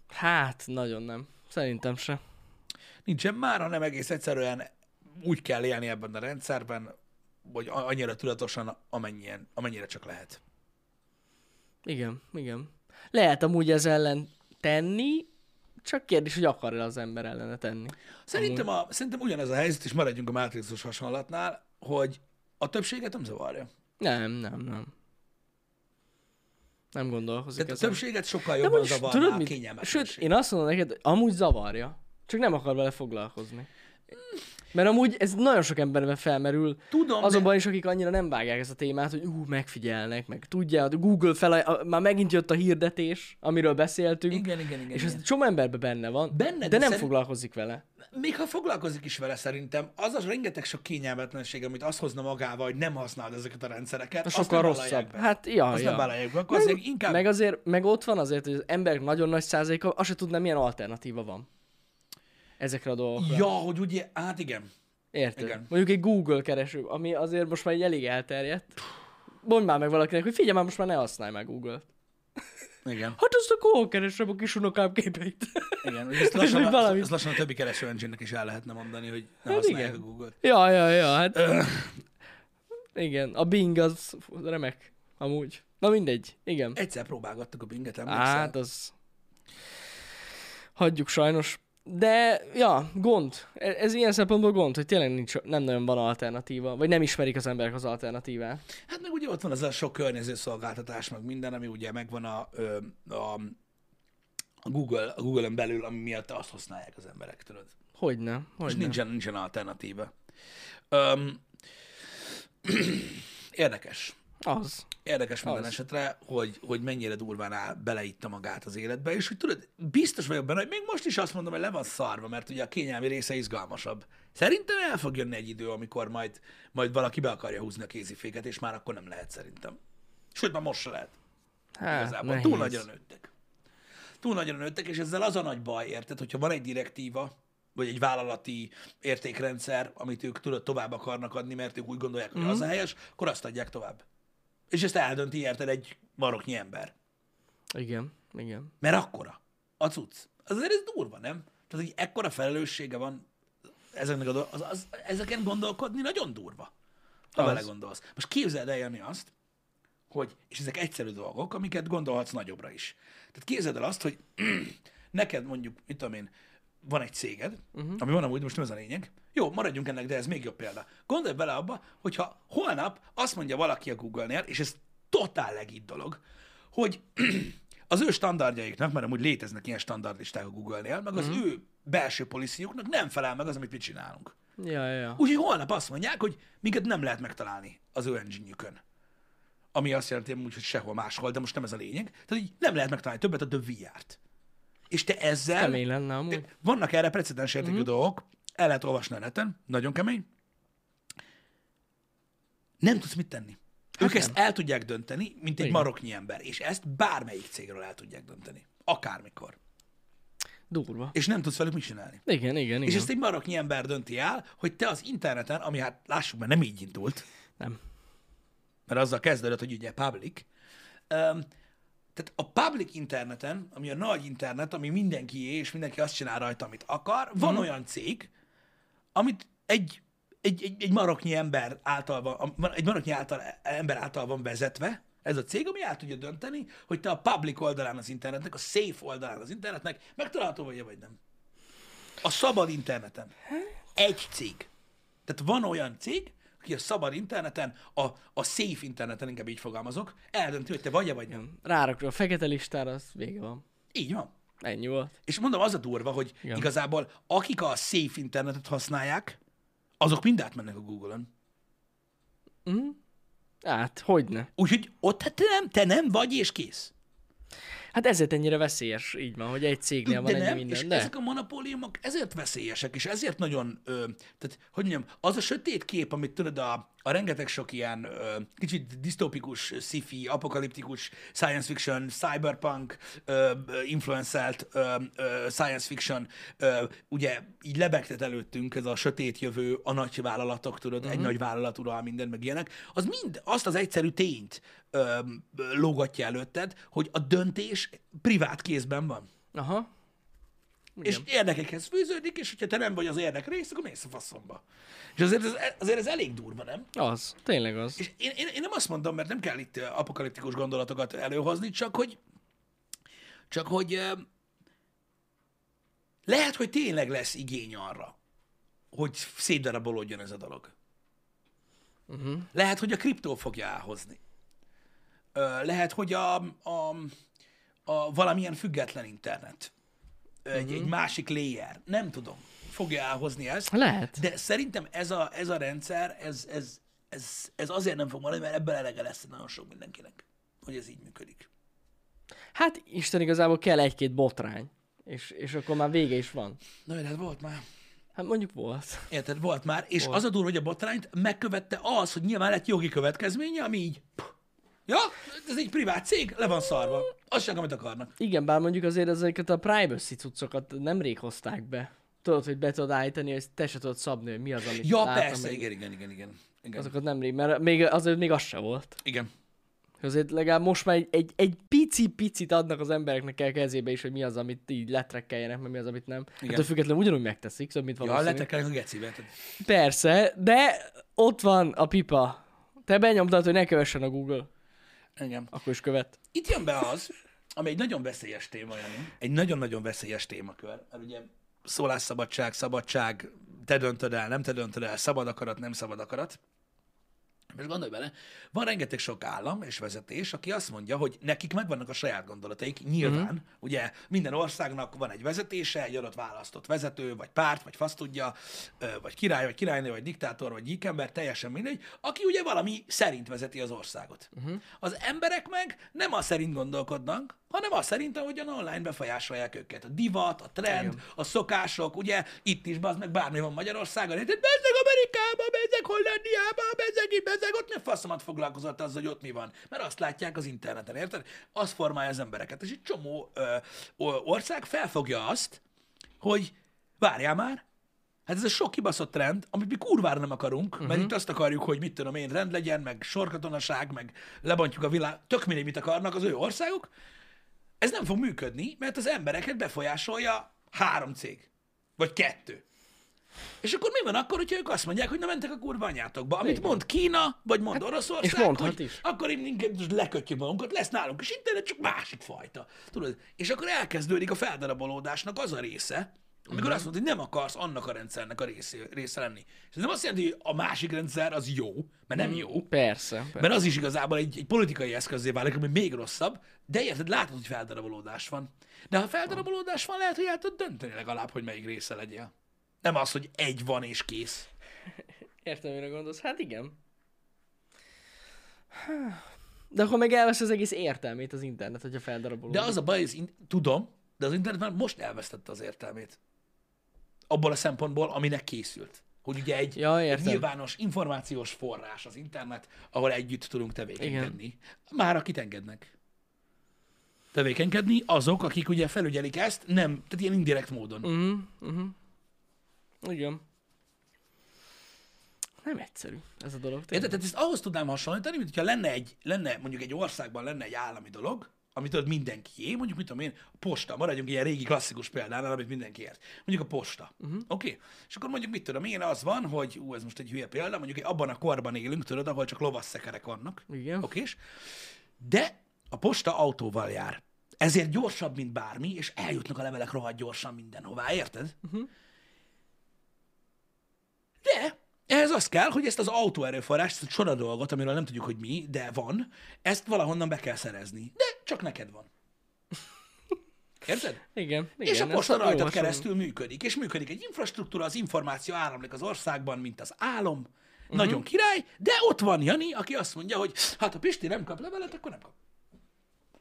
Hát, nagyon nem. Szerintem se. Nincsen már, hanem egész egyszerűen úgy kell élni ebben a rendszerben, a- annyira tudatosan, amennyien, amennyire csak lehet. Igen, igen. Lehet amúgy ez ellen tenni, csak kérdés, hogy akar-e az ember ellene tenni. Szerintem, a, szerintem ugyanez a helyzet, és maradjunk a Matrixos hasonlatnál, hogy a többséget nem zavarja. Nem, nem, nem. Nem gondolkozik Tehát a ezen. többséget sokkal jobban zavarná tudod a kényelmetlenség. Sőt, én azt mondom neked, amúgy zavarja. Csak nem akar vele foglalkozni. Mert amúgy ez nagyon sok emberben felmerül, Tudom, azonban is, akik annyira nem vágják ezt a témát, hogy ú, megfigyelnek, meg tudják, Google fel, a, már megint jött a hirdetés, amiről beszéltünk, Igen, igen, igen. és igen. ez csomó emberben benne van, Benne, de, de nem szerint- foglalkozik vele. Még ha foglalkozik is vele szerintem, az az rengeteg sok kényelmetlenség, amit azt hozna magával, hogy nem használod ezeket a rendszereket, Az sokkal rosszabb. Be. Hát, ja, azt ja. nem vállalják be, akkor azért inkább... Meg azért, meg ott van azért, hogy az emberek nagyon nagy százaléka, azt se tudná, milyen alternatíva van ezekre a dolgokra. Ja, hogy ugye, hát igen. Érted? Igen. Mondjuk egy Google kereső, ami azért most már egy elég elterjedt. Mondd már meg valakinek, hogy figyelj már, most már ne használj meg Google-t. Igen. Hát azt akkor hol keresem a kis unokám képeit? Igen, hogy ezt lassan, valami. ezt lassan a többi kereső engine is el lehetne mondani, hogy ne Hát használják igen. a Google-t. ja, ja, ja, hát... igen, a Bing az remek, amúgy. Na mindegy, igen. Egyszer próbálgattuk a Binget, emlékszel? Hát az... Hagyjuk sajnos. De, ja, gond. E- Ez ilyen szempontból gond, hogy tényleg nincs, nem nagyon van alternatíva, vagy nem ismerik az emberek az alternatívát. Hát meg ugye ott van az a sok környező szolgáltatás, meg minden, ami ugye megvan a, a, a Google, a Google-ön belül, ami miatt azt használják az emberek, tudod. Hogyne, És hogyne. nincsen, nincsen alternatíva. Öm, érdekes. Az. Érdekes minden Az. esetre, hogy, hogy mennyire durván áll, beleitta magát az életbe, és hogy tudod, biztos vagyok benne, hogy még most is azt mondom, hogy le van szarva, mert ugye a kényelmi része izgalmasabb. Szerintem el fog jönni egy idő, amikor majd, majd valaki be akarja húzni a kéziféket, és már akkor nem lehet szerintem. Sőt, már most se lehet. Hát, Igazából nehéz. túl nagyra nőttek. Túl nagyra nőttek, és ezzel az a nagy baj, érted, hogyha van egy direktíva, vagy egy vállalati értékrendszer, amit ők tudod tovább akarnak adni, mert ők úgy gondolják, hogy mm. az a helyes, akkor azt adják tovább. És ezt eldönti, érted, egy maroknyi ember. Igen, igen. Mert akkora a cucc. Azért ez durva, nem? Tehát, hogy ekkora felelőssége van ezeknek a dolgok, az, az, ezeken gondolkodni nagyon durva, ha vele gondolsz. Most képzeld el, Jani, azt, hogy, és ezek egyszerű dolgok, amiket gondolhatsz nagyobbra is. Tehát képzeld el azt, hogy neked mondjuk, mit tudom én, van egy céged, uh-huh. ami van amúgy, most nem ez a lényeg. Jó, maradjunk ennek, de ez még jobb példa. Gondolj bele abba, hogyha holnap azt mondja valaki a Google-nél, és ez totál legit dolog, hogy az ő standardjaiknak, mert amúgy léteznek ilyen standardlisták a Google-nél, meg az uh-huh. ő belső policyjuknak nem felel meg az, amit mi csinálunk. Ja, ja, ja. Úgyhogy holnap azt mondják, hogy minket nem lehet megtalálni az ő engine Ami azt jelenti, hogy sehol máshol, de most nem ez a lényeg. Tehát így nem lehet megtalálni többet a The VR-t. És te ezzel... Kemény lenne amúgy. Vannak erre precedens értékű mm-hmm. dolgok, el lehet olvasni a neten, nagyon kemény. Nem tudsz mit tenni. Hát ők nem. ezt el tudják dönteni, mint egy Igen. maroknyi ember, és ezt bármelyik cégről el tudják dönteni. Akármikor. Durva. És nem tudsz velük mit csinálni. Igen, igen, És igen. ezt egy maroknyi ember dönti el, hogy te az interneten, ami hát lássuk már nem így indult, Nem. mert azzal kezdődött, hogy ugye public, um, tehát a public interneten, ami a nagy internet, ami mindenkié, és mindenki azt csinál rajta, amit akar, van olyan cég, amit egy, egy, egy, egy maroknyi ember által van, egy maroknyi által, ember által van vezetve, ez a cég, ami el tudja dönteni, hogy te a public oldalán az internetnek, a safe oldalán az internetnek megtalálható vagy, vagy nem. A szabad interneten. Egy cég. Tehát van olyan cég, aki a szabad interneten, a, a safe interneten, inkább így fogalmazok, eldönti, hogy te vagy-e vagy nem. Rárakod a fekete listára, az vége van. Így van. Ennyi volt. És mondom, az a durva, hogy Igen. igazából akik a safe internetet használják, azok mind átmennek a Google-on. Hát, hogyne. Úgyhogy ott hát te nem, te nem vagy, és kész. Hát ezért ennyire veszélyes, így van, hogy egy cégnél van de ennyi nem, minden. és De ezek a monopóliumok ezért veszélyesek, és ezért nagyon, ö, tehát, hogy mondjam, az a sötét kép, amit tudod, a, a rengeteg sok ilyen ö, kicsit disztópikus, sci-fi, apokaliptikus, science fiction, cyberpunk, ö, influencelt ö, ö, science fiction, ö, ugye így lebegtet előttünk ez a sötét jövő, a nagy vállalatok, tudod, Mhm. uh-huh. egy nagy vállalat ural minden, meg ilyenek, az mind azt az egyszerű tényt ö, lógatja előtted, hogy a döntés privát kézben van. Aha. És érdekekhez fűződik, és hogyha te nem vagy az érdek rész, akkor mész a faszomba. És azért ez, azért ez elég durva, nem? Az, tényleg az. És én, én, én nem azt mondom, mert nem kell itt apokaliptikus gondolatokat előhozni, csak hogy, csak hogy lehet, hogy tényleg lesz igény arra, hogy szétdarabolódjon ez a dolog. Uh-huh. Lehet, hogy a kriptó fogja elhozni. Lehet, hogy a, a, a valamilyen független internet. Uh-huh. Egy, egy másik layer. Nem tudom. Fogja elhozni ezt. Lehet. De szerintem ez a, ez a rendszer, ez, ez, ez, ez azért nem fog maradni, mert ebből elege lesz nagyon sok mindenkinek, hogy ez így működik. Hát Isten igazából kell egy-két botrány. És, és akkor már vége is van. Na, de hát volt már. Hát mondjuk volt. Érted, volt már. És Volt. az a durva, hogy a botrányt megkövette az, hogy nyilván lett jogi következménye, ami így... puh. Ja, ez egy privát cég, le van szarva. Azt sem, amit akarnak. Igen, bár mondjuk azért ezeket a privacy cuccokat nemrég hozták be. Tudod, hogy be tudod állítani, hogy te se tudod szabni, hogy mi az, amit Ja, láttam, persze, igen, igen, igen, igen. igen. Azokat nemrég, mert még, azért még az se volt. Igen. Azért legalább most már egy, egy, egy pici-picit adnak az embereknek el kezébe is, hogy mi az, amit így letrekkeljenek, meg mi az, amit nem. Igen. Hát függetlenül ugyanúgy megteszik, szóval mint Ja, valószínű. letekelnek a gecibe. Persze, de ott van a pipa. Te benyomtad, hogy ne kövessen a Google, Igen. akkor is követ. Itt jön be az, ami egy nagyon veszélyes téma, Jani. Egy nagyon-nagyon veszélyes témakör. Mert ugye szólásszabadság, szabadság, te döntöd el, nem te döntöd el, szabad akarat, nem szabad akarat. És gondolj bele, van rengeteg sok állam és vezetés, aki azt mondja, hogy nekik megvannak a saját gondolataik, nyilván, mm-hmm. ugye minden országnak van egy vezetése, egy adott választott vezető, vagy párt, vagy fasz tudja, vagy király, vagy királynő, vagy diktátor, vagy gyíkember, teljesen mindegy, aki ugye valami szerint vezeti az országot. Uh-huh. Az emberek meg nem az szerint gondolkodnak, hanem az szerint, ahogyan online befolyásolják őket. A divat, a trend, Igen. a szokások, ugye itt is, az meg bármi van Magyarországon, érted? Bezzeg Amerikába, bezzeg Hollandiába, bezzeg itt, bezzeg ott, mi faszomat foglalkozott az, hogy ott mi van. Mert azt látják az interneten, érted? Az formálja az embereket. És egy csomó ö, ország felfogja azt, hogy várjál már, Hát ez a sok kibaszott trend, amit mi kurvára nem akarunk, uh-huh. mert itt azt akarjuk, hogy mit tudom én, rend legyen, meg sorkatonaság, meg lebontjuk a világ, tök mindegy, mit akarnak az ő országok. Ez nem fog működni, mert az embereket befolyásolja három cég. Vagy kettő. És akkor mi van akkor, hogyha ők azt mondják, hogy na mentek a kurva anyátokba? Amit Igen. mond Kína, vagy mond Oroszország, és mondhat hogy is. akkor inkább lekötjük magunkat, lesz nálunk is internet, csak másik fajta. Tudod? És akkor elkezdődik a feldarabolódásnak az a része, amikor Mhm. azt mondod, hogy nem akarsz annak a rendszernek a része, része lenni. És ez nem azt jelenti, hogy a másik rendszer az jó, mert nem jó, Persze. persze. mert az is igazából egy, egy politikai eszközé válik, ami még rosszabb, de érted, látod, hogy feldarabolódás van. De ha feldarabolódás van, lehet, hogy el tudod dönteni legalább, hogy melyik része legyél. Nem az, hogy egy van és kész. Értem, mire gondolsz. Hát igen. De akkor meg elvesz az egész értelmét az internet, hogyha feldarabolod. De az a baj, hogy az in- tudom, de az internet már most elvesztette az értelmét. Abból a szempontból, aminek készült. Hogy ugye egy, Ja, egy nyilvános információs forrás az internet, ahol együtt tudunk tevékenykedni. Igen. Már akit engednek. Tevékenykedni azok, akik ugye felügyelik ezt, nem, tehát ilyen indirekt módon. Uh-huh, uh-huh. Igen. Nem egyszerű ez a dolog. Tényleg. Tehát ezt ahhoz tudnám hasonlítani, mint hogyha lenne egy, lenne mondjuk egy országban lenne egy állami dolog, amit tudod mindenkié, mondjuk mit tudom én, a posta, maradjunk ilyen régi klasszikus példánál, amit mindenki ért. Mondjuk a posta. Uh-huh. Oké? Okay? És akkor mondjuk mit tudom én, az van, hogy ú, ez most egy hülye példa, mondjuk abban a korban élünk, tudod, ahol csak lovasszekerek vannak. Igen. Oké? De a posta autóval jár. Ezért gyorsabb, mint bármi, és eljutnak a levelek rohadt gyorsan mindenhová, érted? Uh-huh. De ehhez az kell, hogy ezt az autóerőforrást, ezt a csoda dolgot, amiről nem tudjuk, hogy mi, de van, ezt valahonnan be kell szerezni. De csak neked van. Érted? Igen, igen. és a ez posta rajtad hasonló. keresztül működik. És működik egy infrastruktúra, az információ áramlik az országban, mint az álom. Mhm. Uh-huh. Nagyon király, de ott van Jani, aki azt mondja, hogy hát ha Pisti nem kap levelet, akkor nem kap.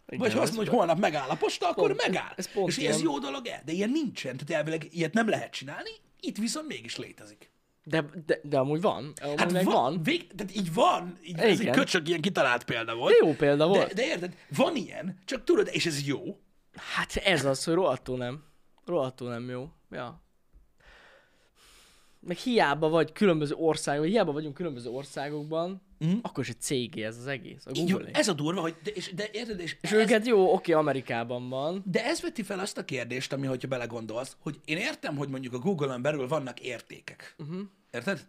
Igen, Vagy ha azt ez mondja, hogy holnap megáll a posta, akkor pont- megáll. ez pont és ez ilyen. jó dolog-e? De ilyen nincsen, tehát elvileg ilyet nem lehet csinálni, itt viszont mégis létezik. De, de, de amúgy van. Amúgy Hát meg van, van. Vég, tehát így van, így, ez egy köcsög ilyen kitalált példa volt. De jó példa volt. De, de érted, van ilyen, csak tudod, és ez jó, Hát ez az, hogy rohadtul nem. Rohadtul nem jó. Ja. Meg hiába vagy különböző országok, hiába vagyunk különböző országokban, mm. akkor is egy cégé ez az egész, a Így, Google. ez a durva, hogy de, és, de érted, és, és ez, őket jó, oké, Amerikában van. de ez veti fel azt a kérdést, ami, hogyha belegondolsz, hogy én értem, hogy mondjuk a Google-on belül vannak értékek. Uh-huh. Érted?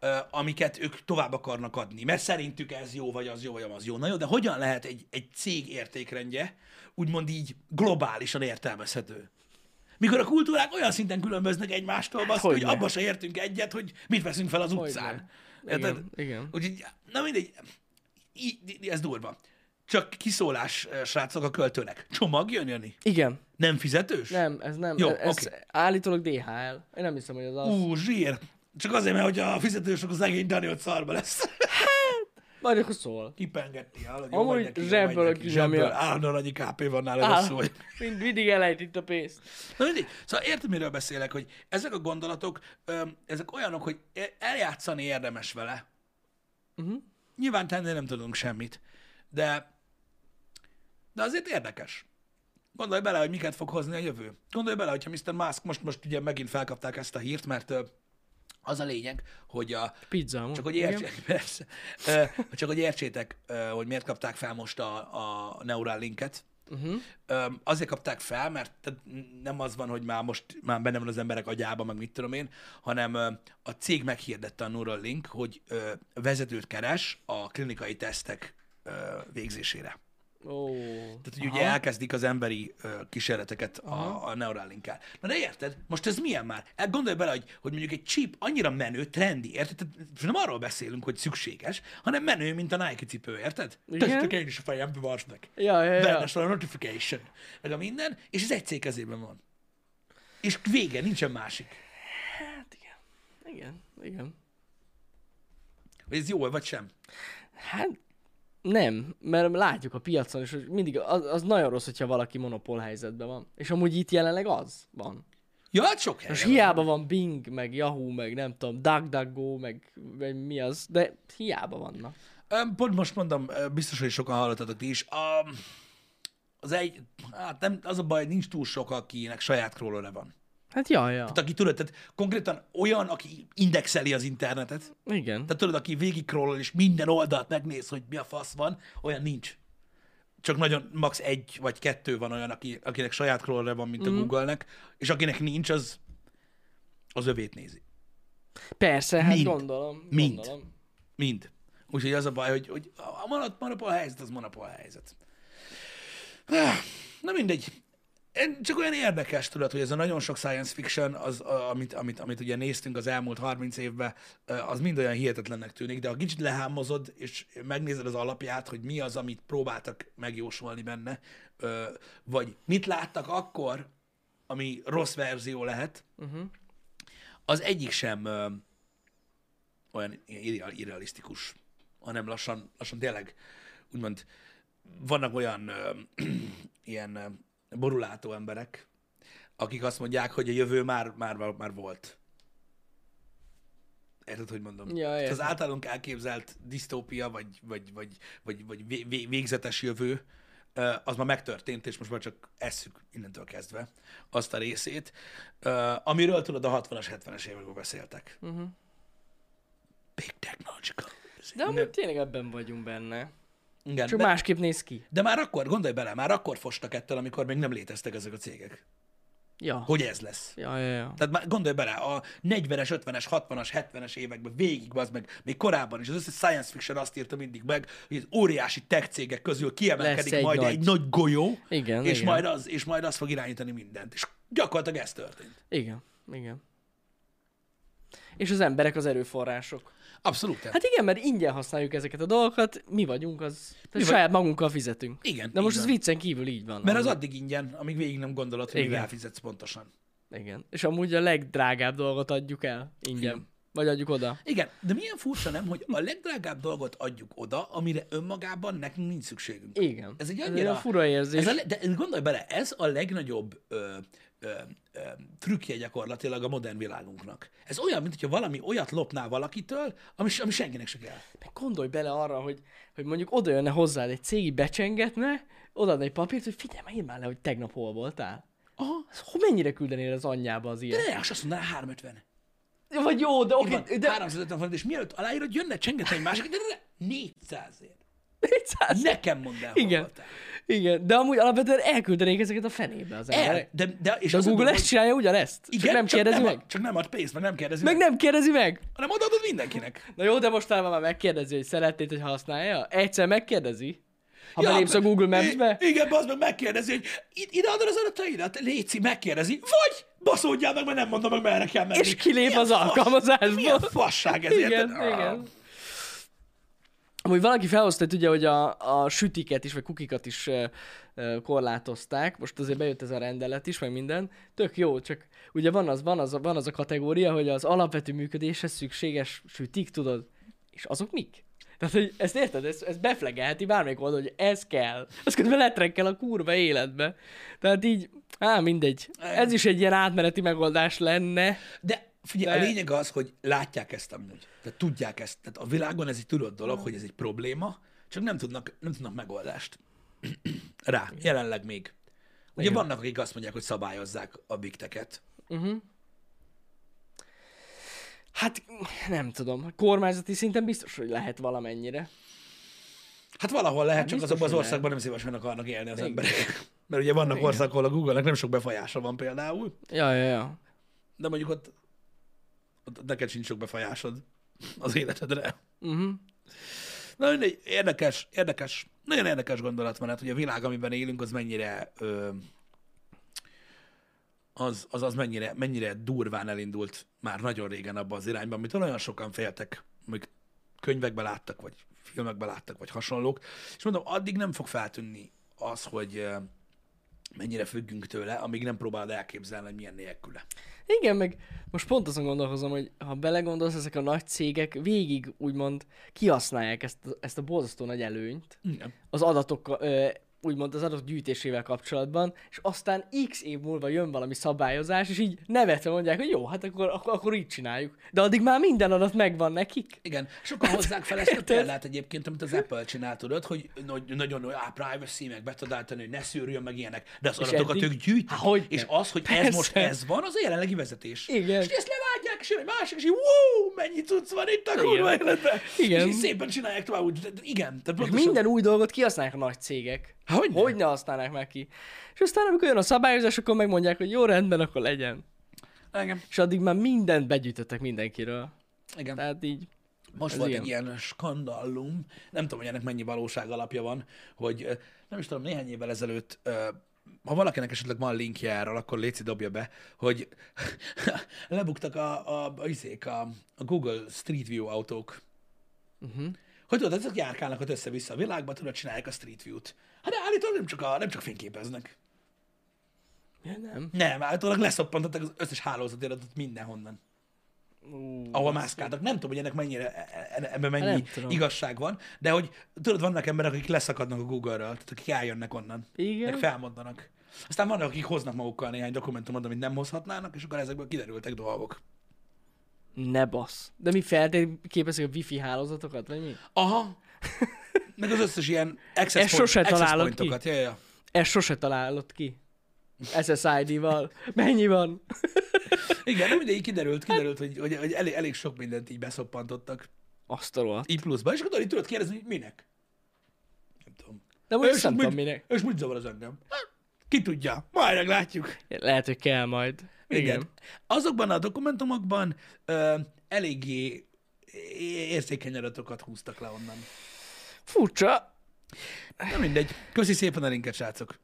Ö, amiket ők tovább akarnak adni, mert szerintük ez jó, vagy az jó, vagy az jó. Na jó, de hogyan lehet egy, egy cég értékrendje úgymond így globálisan értelmezhető? Mikor a kultúrák olyan szinten különböznek egymástól, baszki, hogy Hogyne. abba se értünk egyet, hogy mit veszünk fel az utcán. Érted? Igen, igen. Úgyhogy, na mindegy, í- í- ez durva. Csak kiszólás, srácok, a költőnek. Csomag jön, Jani? Igen. Nem fizetős? Nem, ez nem. Jó, ez oké. állítólag DHL. Én nem hiszem, hogy az az. Ú, zsír. Csak azért, mert hogyha a fizetős, akkor szegény Dani ott szarba lesz. Majd akkor szól. Kipengeti, hallod? Amúgy megy neki, jó, zsebből kinyomja. Zsebből, állandóan annyi KP van nála, Á, rosszul vagy. mind, mindig elejt itt a pénzt. Na mindig. Szóval érted, miről beszélek, hogy ezek a gondolatok, öm, ezek olyanok, hogy e- eljátszani érdemes vele. Uh-huh. Nyilván tenni nem tudunk semmit, de, de azért érdekes. Gondolj bele, hogy miket fog hozni a jövő. Gondolj bele, hogyha Mr. Musk most, most ugye megint felkapták ezt a hírt, mert az a lényeg, hogy a, Pizza csak hogy értsétek, persze, csak hogy értsétek, hogy miért kapták fel most a, a Neuralinket. Uh-huh. Ö, Azért kapták fel, mert nem az van, hogy már most már benne van az emberek agyában, meg mit tudom én, hanem a cég meghirdette a Neuralink, hogy vezetőt keres a klinikai tesztek végzésére. Ó. Tehát, hogy ugye elkezdik az emberi ö, kísérleteket a, a Neuralinkkel. Na de érted? Most ez milyen már? El- Gondolj bele, hogy, hogy mondjuk egy chip annyira menő, trendi, érted? Tehát nem arról beszélünk, hogy szükséges, hanem menő, mint a Nike cipő, érted? Tessék én is a fejembe, varsd meg. Ja, ja, ja. A notification, meg a minden, és ez egy cég kezében van. És vége, nincsen másik. Hát igen. Igen, igen. Hogy ez jó vagy sem. Hát nem, mert látjuk a piacon hogy mindig az, az nagyon rossz, hogyha valaki monopól helyzetben van. És amúgy itt jelenleg az van. Ja, hát sok helyen. Most hiába van Bing, meg Yahoo, meg nem tudom, DuckDuckGo, meg, meg mi az, de hiába vannak. Pont most mondom, biztos, hogy sokan hallottatok ti is. A, az egy, hát nem, az a baj, nincs túl sok, akinek saját crawlerre van. Hát ja, ja. Tehát aki tudod, tehát konkrétan olyan, aki indexeli az internetet, Igen. tehát tudod, aki végig crawlol és minden oldalt megnéz, hogy mi a fasz van, olyan nincs. Csak nagyon max. egy vagy kettő van olyan, aki, akinek saját crawlerre van, mint a Mhm. Google-nek, és akinek nincs, az az övét nézi. Persze, hát Mind. gondolom. Mind. Gondolom. Mind. Úgyhogy az a baj, hogy, hogy a monop- monopól helyzet, az monopól helyzet. Na mindegy. Csak olyan érdekes, tudod, hogy ez a nagyon sok science fiction, az, amit, amit, amit ugye néztünk az elmúlt 30 évben, az mind olyan hihetetlennek tűnik, de ha kicsit lehámozod, és megnézed az alapját, hogy mi az, amit próbáltak megjósolni benne, vagy mit láttak akkor, ami rossz verzió lehet, Uh-huh. az egyik sem olyan irreal, irrealisztikus, hanem lassan, lassan tényleg, úgymond, vannak olyan ilyen borulátó emberek, akik azt mondják, hogy a jövő már, már, már volt. Érted, hogy mondom? Ja, Tehát az általunk elképzelt disztópia, vagy, vagy, vagy, vagy, vagy vé- vé- végzetes jövő, az már megtörtént, és most már csak esszük innentől kezdve azt a részét, amiről tudod, a 60-as, 70-es években beszéltek. Uh-huh. Big technological. De amúgy tényleg ebben vagyunk benne. Igen, Csak de, másképp néz ki. de már akkor, gondolj bele, már akkor fostak ettől, amikor még nem léteztek ezek a cégek. Ja. Hogy ez lesz. Ja, ja, ja. Tehát már gondolj bele, a 40-es, 50-es, 60-as, 70-es években végig, az meg, még korábban is, az összes science fiction azt írta mindig meg, hogy az óriási tech cégek közül kiemelkedik Lesz egy majd nagy. egy nagy golyó, Igen, és, igen. Majd az, és majd az fog irányítani mindent. És gyakorlatilag ez történt. Igen, igen. És az emberek az erőforrások. Abszolút. Hát, igen, mert ingyen használjuk ezeket a dolgokat, mi vagyunk az, tehát vagy- saját magunkkal fizetünk. igen. De most ez viccen kívül így van. Mert az addig ingyen, amíg végig nem gondolod, hogy Igen. mivel fizetsz pontosan. Igen. És amúgy a legdrágább dolgot adjuk el ingyen. Igen. Vagy adjuk oda. Igen, de milyen furcsa nem, hogy a legdrágább dolgot adjuk oda, amire önmagában nekünk nincs szükségünk. Igen. Ez egy Ez annyira... olyan fura érzés. Ez a, de gondolj bele, ez a legnagyobb ö, ö, ö, trükkje gyakorlatilag a modern világunknak. Ez olyan, mint hogyha valami olyat lopnál valakitől, ami, ami senkinek se kell. Meg gondolj bele arra, hogy, hogy mondjuk oda jönne hozzád egy cégi becsengetne, odaadna egy papírt, hogy figyelj, írd már le, hogy tegnap hol voltál. Aha, Ez Hogy mennyire küldenél az anyjába az de ilyet? ne, azt mondaná 350. Vagy jó, de oké, van, de... 350 forint, és mielőtt aláírod, jönne csengetni egy másik, de, de, de 400-ért. 400. Nekem mondd el, Igen. voltál. Igen, de amúgy alapvetően elküldenék ezeket a fenébe az. El, de, de, és De a az Google ezt csinálja ugyanezt? hogy- csak nem kérdezi nem meg? Csak nem ad pénzt, meg nem kérdezi Meg meg, nem kérdezi meg? hanem odaadod mindenkinek. Na jó, de mostanában már megkérdezi, hogy szeretnéd, hogy használja? Egyszer megkérdezi. Ha Ja, belépsz a Google Maps-be? Igen, az meg megkérdezi, hogy id- ide adod az adataidat, Léci, megkérdezi, vagy baszódjál meg, mert nem mondom meg, merre kell menni. És kilép Milyen az fas- alkalmazásból. Milyen fasság ez, Igen, érted? Ah. igen. Amúgy valaki felhozta, hogy ugye, hogy a, a sütiket is, vagy kukikat is ö, korlátozták. Most azért bejött ez a rendelet is, meg minden. Tök jó, csak ugye van az, van az, van az a kategória, hogy az alapvető működéshez szükséges sütik, tudod? És azok mik? Tehát, hogy ezt érted? Ez, ez beflegelheti bármelyik oldal, hogy ez kell. Az közben letrekkel a kurva életbe. Tehát így, á, mindegy. Ez is egy ilyen átmeneti megoldás lenne. De figyelj, De- a lényeg az, hogy látják ezt amúgy. Tehát tudják ezt. Tehát a világon ez egy tudott dolog, hogy ez egy probléma, csak nem tudnak, nem tudnak megoldást rá. Jelenleg még. Ugye Igen. vannak, akik azt mondják, hogy szabályozzák a bikteket. Hát nem tudom. Kormányzati szinten biztos, hogy lehet valamennyire. Hát valahol lehet, csak biztos, azokban az országban nem szívesen akarnak élni az emberek. Mert ugye vannak országok, ahol a Google-nek nem sok befolyása van például, Ja, ja, ja. de mondjuk ott, ott neked sincs sok befolyásod az életedre. Uh-huh. Na mindegy, érdekes, érdekes, nagyon érdekes gondolatmenet, hogy a világ, amiben élünk, az mennyire ö, az, az, az mennyire, mennyire durván elindult már nagyon régen abba az irányba, amit olyan sokan féltek, még könyvekben láttak, vagy filmekben láttak, vagy hasonlók, és mondom, addig nem fog feltűnni az, hogy ö, mennyire függünk tőle, amíg nem próbálod elképzelni, hogy milyen nélküle. Igen, meg most pont azon gondolkozom, hogy ha belegondolsz, ezek a nagy cégek végig úgymond kihasználják ezt, ezt a borzasztó nagy előnyt Igen. az adatok, ö, úgymond az adatok gyűjtésével kapcsolatban, és aztán x év múlva jön valami szabályozás, és így nevetve mondják, hogy jó, hát akkor, akkor, akkor így csináljuk. De addig már minden adat megvan nekik. Igen, sokan hozzák fel ezt a példát egyébként, amit az Apple csinál, tudod, hogy nagy- nagyon nagy á, privacy, meg be tudod állítani, hogy ne szűrjön meg ilyenek, de az És adatokat eddig? ők gyűjtik. Há, hogyne. és az, hogy ez Persze. most ez van, az a jelenlegi vezetés. Igen. És ezt levágják, és jön egy másik, és így, wow, mennyi cucc van itt a kurva életben. Igen. És így szépen csinálják tovább, úgy, igen. Tehát minden új dolgot kihasználják a nagy cégek. Hogyne? Hogy ne használnák meg ki? És aztán, amikor jön a szabályozás, akkor megmondják, hogy jó, rendben, akkor legyen. Igen. És addig már mindent begyűjtöttek mindenkiről. igen. Tehát így, Most volt ilyen. egy ilyen skandallum, nem tudom, hogy ennek mennyi valóság alapja van, hogy nem is tudom, néhány évvel ezelőtt, ha valakinek esetleg van linkje erről, akkor Léci dobja be, hogy lebuktak a, a, a, izék, a, a Google Street View autók. uh-huh. Hogy tudod, ezek járkálnak ott össze-vissza a világba, tudod, csinálják a Street View-t. Hát de állítólag nem csak, a, nem csak fényképeznek. ja, nem. Nem, állítólag leszoppantották az összes hálózatiratot mindenhonnan. Ú, ahol mászkáltak. Nem tudom, hogy ennek mennyire, e- e- ebben mennyi igazság van, de hogy tudod, vannak emberek, akik leszakadnak a Google-ről, tehát akik eljönnek onnan, Igen. meg felmondanak. Aztán vannak, akik hoznak magukkal néhány dokumentumot, amit nem hozhatnának, és akkor ezekből kiderültek dolgok. Ne basz. De mi feltérképezik a wifi hálózatokat, vagy mi? Aha. Meg az összes ilyen access, Ezt sose access találod ki. pointokat. Ja, ja. Ezt sose találod ki. SSID-val. Mennyi van? Igen, nem mindegy, kiderült, kiderült, hogy, hogy, hogy elég, elég, sok mindent így beszoppantottak. Azt a rohadt. Így pluszba. És akkor így tudod kérdezni, hogy minek? Nem tudom. De most nem tudom minek. És mit zavar az engem? Ki tudja, majd meglátjuk. Lehet, hogy kell majd. Igen. Igen. Azokban a dokumentumokban ö, eléggé érzékeny adatokat húztak le onnan. Furcsa. Nem mindegy. Köszi szépen a linket, srácok.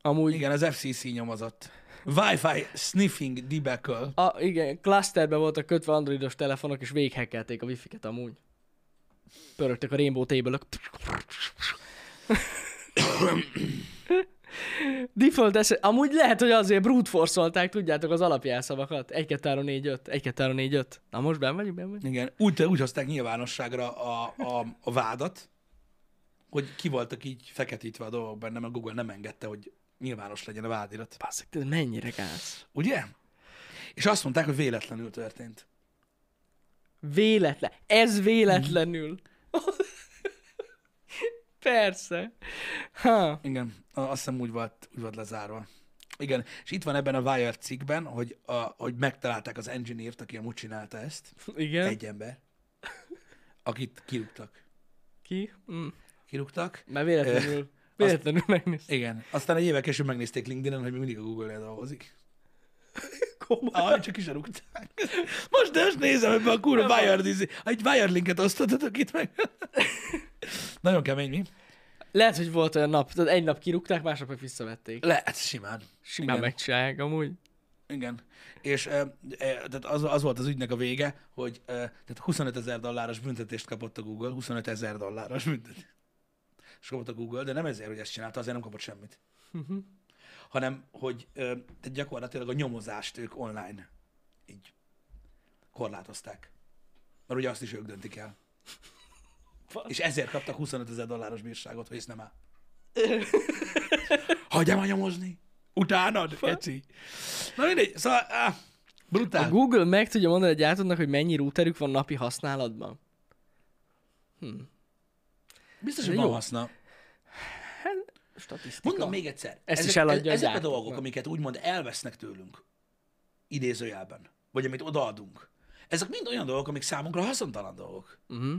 Amúgy Igen, az FCC nyomozott. Wi-Fi sniffing debacle. A, igen, clusterbe voltak kötve androidos telefonok, és véghekkelték a wifi-ket amúgy. Pörögtek a rainbow table Default esze... Amúgy lehet, hogy azért brute force tudjátok, az alapjelszavakat. 1 2 3 4 5 1 2 3 4 5 Na most benn vagyunk, benn vagyunk. Igen, úgy, úgy hozták nyilvánosságra a, a, a vádat, hogy ki voltak így feketítve a dolgok benne, mert Google nem engedte, hogy nyilvános legyen a vádirat. Basszak, ez mennyire gáz. Ugye? És azt mondták, hogy véletlenül történt. Véletlen. Ez véletlenül. Persze. Ha. Igen, azt hiszem úgy volt, úgy volt lezárva. Igen, és itt van ebben a Wire cikkben, hogy, a, hogy megtalálták az engineert, aki amúgy csinálta ezt, Igen. egy ember, akit kirúgtak. Ki? Mm. kirúgtak. Mert véletlenül, véletlenül megnéztem. Igen. Aztán egy évek később megnézték LinkedIn-en, hogy még mindig a Google-nél dolgozik. Komoly. Ah, csak is rúgták. Most de most nézem ebbe a kurva Wired, egy Wired linket osztottatok itt meg. Nagyon kemény, mi? Lehet, hogy volt olyan nap, tudod, egy nap kirúgták, másnap meg visszavették. Lehet, simán. Simán Igen. megcsinálják amúgy. Igen. És e, e, tehát az, az volt az ügynek a vége, hogy e, tehát 25 ezer dolláros büntetést kapott a Google, 25 ezer dolláros büntetést. És kapott a Google, de nem ezért, hogy ezt csinálta, azért nem kapott semmit. Hanem, hogy e, tehát gyakorlatilag a nyomozást ők online így korlátozták. Mert ugye azt is ők döntik el. És ezért kaptak 25 ezer dolláros bírságot, hogy ezt nem áll. Hagyjam a nyomozni. Utánad, Geci. Na mindegy, szóval, A brutál. Google meg tudja mondani a gyártónak, hogy mennyi routerük van napi használatban. Biztos, de hogy van haszna. Statisztika. Mondom még egyszer. Ezt ezek, is eladja a Ezek a gyártóknak. dolgok, amiket úgymond elvesznek tőlünk, idézőjelben, vagy amit odaadunk, ezek mind olyan dolgok, amik számunkra haszontalan dolgok. Uh-huh.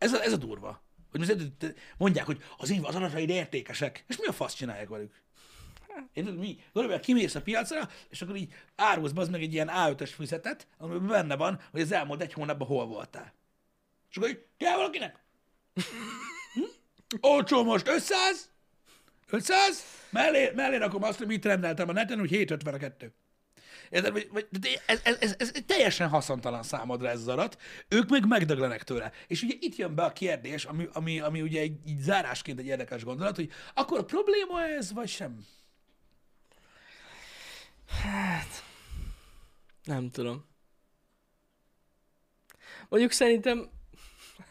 Ez a, ez a durva. Hogy mondják, hogy az én az adataid értékesek, és mi a fasz csinálják velük? Érted, mi? Gondolj, kimész a piacra, és akkor így árulsz az meg egy ilyen A5-ös füzetet, amiben benne van, hogy az elmúlt egy hónapban hol voltál. És akkor így, kell valakinek? Hm? Olcsó most 500? 500? Mellé, mellé rakom azt, hogy mit rendeltem a neten, hogy 752. Érted? Vagy, vagy, ez, ez, ez, ez, teljesen haszontalan számodra ez az adat, ők meg megdöglenek tőle. És ugye itt jön be a kérdés, ami, ami, ami ugye egy, így zárásként egy érdekes gondolat, hogy akkor a probléma ez, vagy sem? Nem tudom. Mondjuk szerintem,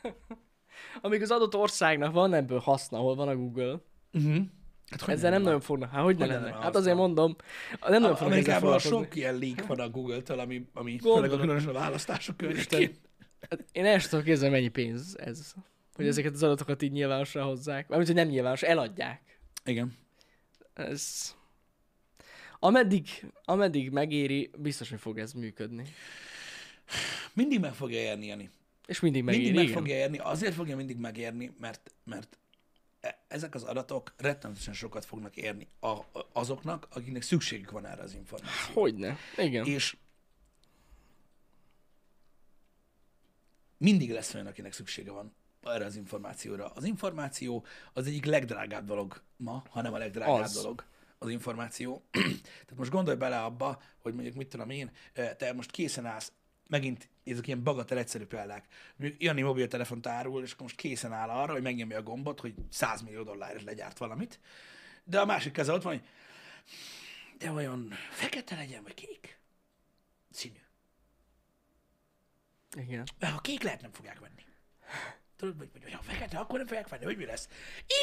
amíg az adott országnak van ebből haszna, ahol van a Google, Uh-huh. Hát, hogy ezzel nem nagyon fognak. Hát hogy Hogy ne lenne? lenne Hát azért mondom, nem nagyon fognak ezzel Amerikában foglalkozni. sok ilyen leak van a Google-től, ami, ami Gondolom. főleg a különösen a választások környékén. Hát én el sem tudom képzelni, mennyi pénz ez. Hogy ezeket az adatokat így nyilvánosra hozzák. Mármint, hogy nem nyilvános, eladják. Igen. Ez... Ameddig, ameddig megéri, biztos, hogy fog ez működni. Mindig meg fogja érni, Jani. És mindig megéri, Mindig meg igen. fogja érni, azért fogja mindig megérni, mert, mert ezek az adatok rettenetesen sokat fognak érni a, azoknak, akiknek szükségük van erre az információra. Hogyne. Igen. És mindig lesz olyan, akinek szüksége van erre az információra. Az információ az egyik legdrágább dolog ma, hanem a legdrágább Az. dolog az információ. Tehát most gondolj bele abba, hogy mondjuk mit tudom én, eh, te most készen állsz, megint ezek ilyen bagatel egyszerű példák. Mondjuk Jani mobiltelefont árul, és most készen áll arra, hogy megnyomja a gombot, hogy 100 millió dollárért legyárt valamit, de a másik keze ott van, hogy de vajon fekete legyen, vagy kék? Színű. Igen. Mert ha kék lehet, nem fogják venni. Tudod, vagy, vagy, ha fekete, akkor nem fogják venni, hogy mi lesz.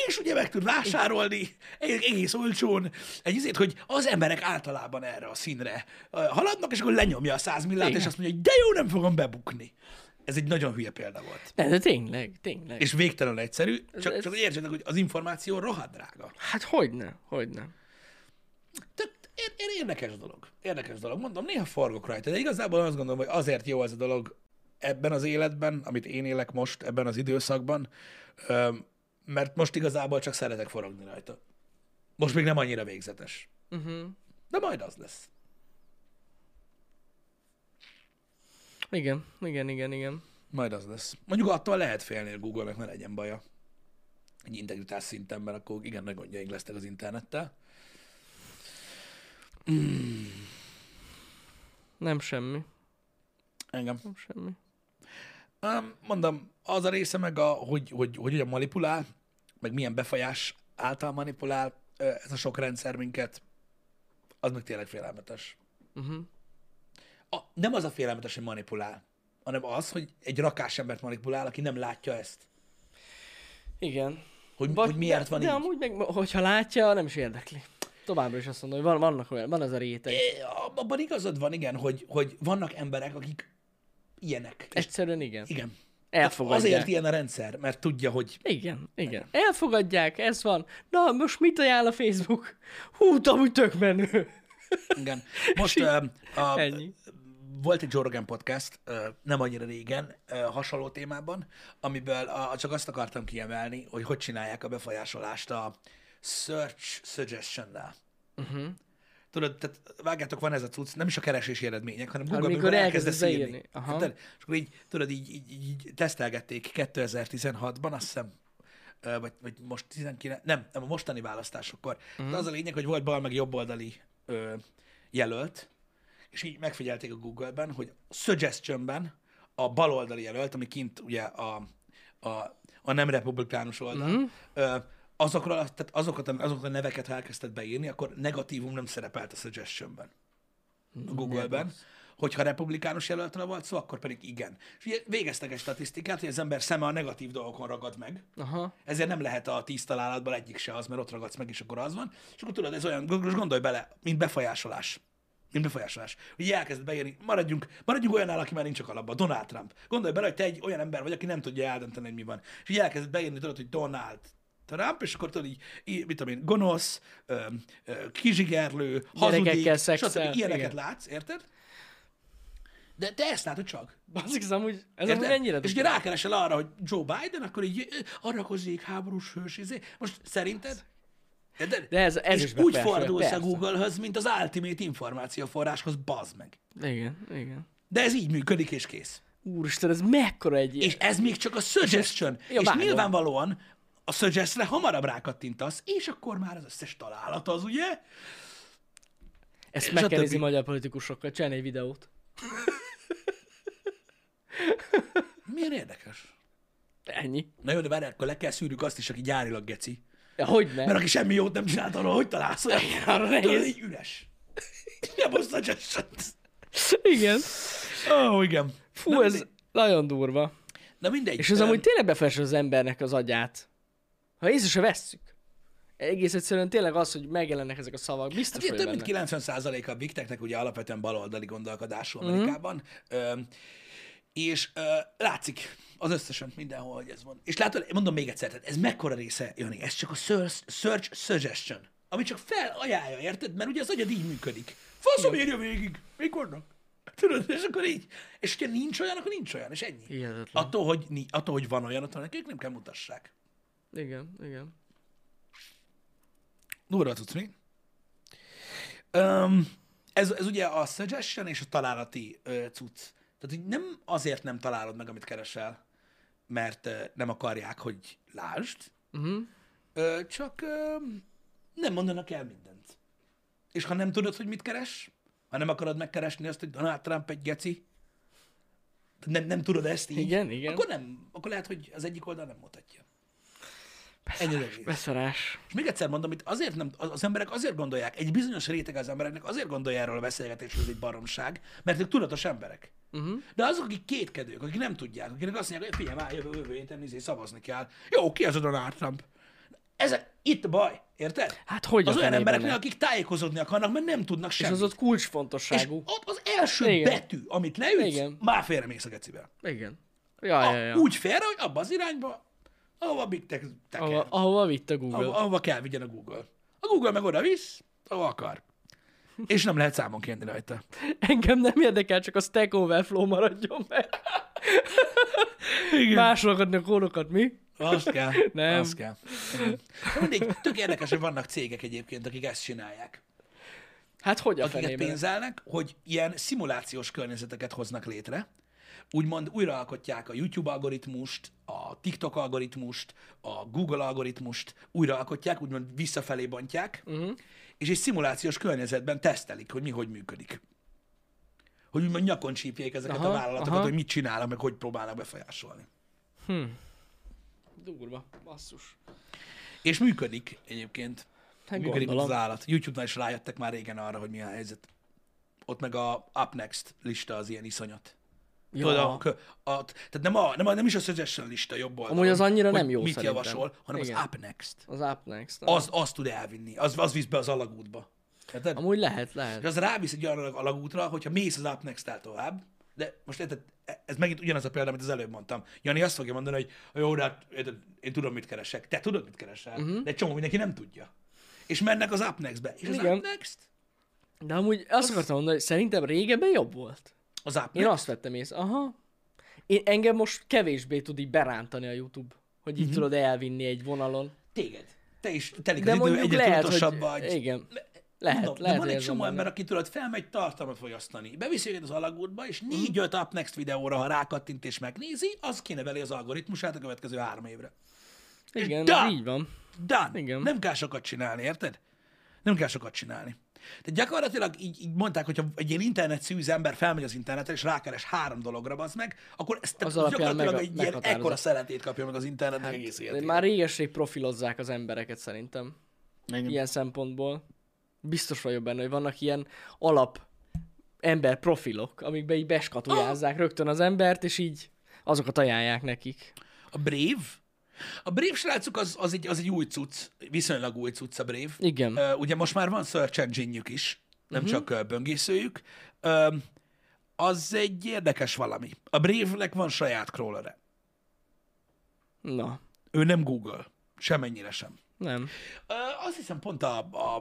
És ugye meg tud vásárolni egész olcsón egy izét, hogy az emberek általában erre a színre haladnak, és akkor lenyomja a százmillát, Igen. és azt mondja, hogy de jó, nem fogom bebukni. Ez egy nagyon hülye példa volt. De, de tényleg, tényleg. És végtelenül egyszerű, csak, ez- csak hogy értsetek, hogy az információ rohadt drága. Hát hogyne, hogyne. Tehát ér- ér- érdekes dolog. Érdekes dolog. Mondom, néha forgok rajta, de igazából azt gondolom, hogy azért jó ez a dolog ebben az életben, amit én élek most, ebben az időszakban, mert most igazából csak szeretek forogni rajta. Most még nem annyira végzetes. Uh-huh. De majd az lesz. Igen, igen, igen, igen. Majd az lesz. Mondjuk attól lehet félni, hogy Google-nek ne legyen baja. Egy integritás szinten, mert akkor igen nagy gondjaink lesznek az internettel. Nem semmi. Engem. Nem semmi. Mondom, az a része meg, a, hogy, hogy, hogy hogyan manipulál, meg milyen befolyás által manipulál ez a sok rendszer minket, az meg tényleg félelmetes. Uh-huh. A, nem az a félelmetes, hogy manipulál, hanem az, hogy egy rakás embert manipulál, aki nem látja ezt. Igen. Hogy, hogy miért de, van de így. amúgy meg, hogyha látja, nem is érdekli. Továbbra is azt mondom, hogy van, vannak olyan, van ez a réteg. É, Abban igazad van, igen, hogy, hogy vannak emberek, akik ilyenek. Egyszerűen igen. igen. Elfogadják. Azért ilyen a rendszer, mert tudja, hogy Igen, igen. Elfogadják, ez van. Na, most mit ajánl a Facebook? Hú, amúgy tök menő. igen. Most uh, a, Ennyi. volt egy Joe Rogan podcast, ö, nem annyira régen, ö, hasonló témában, amiből a, csak azt akartam kiemelni, hogy hogy csinálják a befolyásolást a search suggestion-nel. Uh-huh. Tudod, tehát vágjátok, van ez a cucc, nem is a keresési eredmények, hanem Hát, Google, mikor amikor elkezdesz írni. beírni. Aha. Érted? És akkor így, tudod, így, így, így tesztelgették 2016-ban, azt hiszem, ö, vagy, vagy most 19, nem, nem a mostani választásokkor. Mhm. Uh-huh. Az a lényeg, hogy volt bal meg jobboldali ö, jelölt, és így megfigyelték a Google-ben, hogy suggestionben a baloldali jelölt, ami kint ugye a, a, a nem republikánus oldal, Mhm. uh-huh. Azokra, tehát azokat, azokat a neveket, ha elkezdted beírni, akkor negatívum nem szerepelt a suggestionben a Google-ben. Hogyha republikánus jelöltre volt szó, akkor pedig igen. És ugye végeztek egy statisztikát, hogy az ember szeme a negatív dolgokon ragad meg, Aha. ezért nem lehet a tíz találatból egyik se az, mert ott ragadsz meg, és akkor az van. És akkor tudod, ez olyan, most gondolj bele, mint befolyásolás. Mint befolyásolás. Hogy elkezd beírni, maradjunk, maradjunk olyanál, aki már nincs a kalapban, Donald Trump. Gondolj bele, hogy te egy olyan ember vagy, aki nem tudja eldönteni, hogy mi van. És így elkezded beírni, tudod, hogy Donald Trump, és akkor tudod így, így mit tudom én, gonosz, ö, ö, kizsigerlő, hazudik, stb. Ilyeneket igen. látsz, érted? De te ezt látod csak. Bazik, ez amúgy, ez amúgy ennyire és ugye rákeresel arra, hogy Joe Biden, akkor így hozzék háborús hős, izé. Most szerinted? Érted? De ez- ez és is úgy befolyásolja, fordulsz a persze. Google-höz, mint az Ultimate információforráshoz, bazd meg. Igen, igen. De ez így működik, és kész. Úristen, ez mekkora egy ilyen. És ez még csak a suggestion. Ja, és vágom. nyilvánvalóan a suggestre hamarabb rákattintasz, és akkor már az összes találat az, ugye? Ezt meg kell nézni magyar politikusokkal, csinálni egy videót. Milyen érdekes. Ennyi. Na jó, de várjál, akkor le kell szűrjük azt is, aki gyárilag geci. Ja, hogy ne? Mert aki semmi jót nem csinált arról, hogy találsz olyan? arra nehéz. Így üres. Nem a suggestion. Igen. Ó, oh, igen. Fú, Na ez mindegy. nagyon durva. Na mindegy. És ez Öm, amúgy tényleg befolyásol az embernek az agyát. Ha észre vesszük. Egész egyszerűen tényleg az, hogy megjelennek ezek a szavak. Biztos, Hát, több mint benne. 90%-a a Big Technek ugye alapvetően baloldali gondolkodású Mhm. Amerikában. Öm, és ö, látszik az összesen mindenhol, hogy ez van. És látod, mondom még egyszer, tehát ez mekkora része, Jani, ez csak a search, suggestion, ami csak felajánlja, érted? Mert ugye az agyad így működik. Faszom írja végig, mik vannak? Tudod, és akkor így. És hogyha nincs olyan, akkor nincs olyan, és ennyi. Hihetetlen. Attól, hogy, attól, hogy van olyan, attól nekik nem kell mutassák. Igen, igen. Durva tudsz mi? Um, ez, ez ugye a suggestion és a találati ö, cucc. Tehát, hogy nem azért nem találod meg, amit keresel, mert ö, nem akarják, hogy lásd, Uh-huh. ö, csak ö, nem mondanak el mindent. És ha nem tudod, hogy mit keres, ha nem akarod megkeresni azt, hogy Donald Trump egy geci, nem, nem tudod ezt így, Igen, igen. akkor nem, akkor lehet, hogy az egyik oldal nem mutatja. Egész. Beszarás. És még egyszer mondom, itt azért nem, az emberek azért gondolják, egy bizonyos réteg az embereknek azért gondolja erről a beszélgetésről, hogy egy baromság, mert ők tudatos emberek. Uh-huh. De azok, akik kétkedők, akik nem tudják, akik azt mondják, hogy figyelj már, jövő, jövő héten izé, szavazni kell. Jó, ki az a Donald Trump? Ezek, itt a baj, érted? Hát hogy a Az olyan ne? akik tájékozódni akarnak, mert nem tudnak És semmit. az ott és kulcsfontosságú. ott az első Igen. betű, amit leütsz, Igen. már félremész a gecibe. Igen. Ja, ja, ja. A, úgy félre, hogy abba az irányba, ahova Big Tech teker. Ahova, ahova vitt a Google. ahova, ahova kell vigyen a Google. A Google meg oda visz, ahova akar. És nem lehet számon kérni rajta. Engem nem érdekel, csak a Stack Overflow maradjon meg. Másolgatni a kódokat, mi? Azt kell. Nem. Azt kell. Igen. Mindig tök érdekes, hogy vannak cégek egyébként, akik ezt csinálják. Hát hogy a Akiket pénzelnek, hogy ilyen szimulációs környezeteket hoznak létre. Úgymond újraalkotják a YouTube algoritmust, a TikTok algoritmust, a Google algoritmust, újraalkotják, úgymond visszafelé bontják, uh-huh. és egy szimulációs környezetben tesztelik, hogy mi hogy működik. Hogy úgymond nyakon csípjék ezeket Aha, a vállalatokat, aha. hogy mit csinálnak, meg hogy próbálnak befolyásolni. Durva, basszus. És működik egyébként. Hát működik gondolom. az állat. YouTube-nál is rájöttek már régen arra, hogy mi a helyzet. Ott meg a Up Next lista az ilyen iszonyat. Ja. Tudod, a, a, tehát nem, a, nem, a, nem is a suggestion lista jobb oldalon. Amúgy az annyira nem jó mit szerintem. javasol, hanem Igen. az Up Next. Az Up Next. Az, az tud elvinni, az, az visz be az alagútba. Érted? Amúgy lehet, És lehet. az rávisz egy olyan alagútra, hogyha mész az Up Next-tel tovább, de most érted, ez megint ugyanaz a példa, amit az előbb mondtam. Jani azt fogja mondani, hogy jó, de hát érted, én tudom, mit keresek. Te tudod, mit keresel, uh-huh. de egy csomó mindenki nem tudja. És mennek az Up Next-be. És az Igen. Up Next De amúgy azt akartam mondani, hogy szerintem régebben jobb volt. Az app. Én azt vettem észre. Aha. Én, engem most kevésbé tud így berántani a YouTube, hogy így tudod elvinni egy vonalon. Téged. Te is telik De az idő, egyre lehet, hogy... vagy. Igen. Lehet, Mondom, lehet, de van egy csomó ember, benne. aki tudod, felmegy tartalmat fogyasztani. Beviszi őket az alagútba, és Mhm. négy-öt up next videóra, ha rákattint és megnézi, az kineveli az algoritmusát a következő három évre. Igen, ez így van. Done. Igen. Nem kell sokat csinálni, érted? Nem kell sokat csinálni. Tehát gyakorlatilag így, így mondták, hogyha egy ilyen internet szűz ember felmegy az internetre, és rákeres három dologra, az meg, akkor ezt Az gyakorlatilag meg- egy ilyen ekkora szeretét kapja meg az internetnek hát, egész életében. már réges-rég profilozzák az embereket szerintem. Igen. Ilyen szempontból. Biztos vagyok benne, hogy vannak ilyen alap ember profilok, amikbe így beskatujázzák rögtön az embert, és így azokat ajánlják nekik. A Brave? A Brave srácok az, az, egy, az egy új cucc, viszonylag új cucc a Brave. Igen. Uh, ugye most már van search engine is, nem uh-huh. csak uh, böngészőjük. Uh, az egy érdekes valami. A Brave-nek van saját crawlere. Na, Ő nem Google. Semennyire sem. nem. Uh, azt hiszem pont a, a,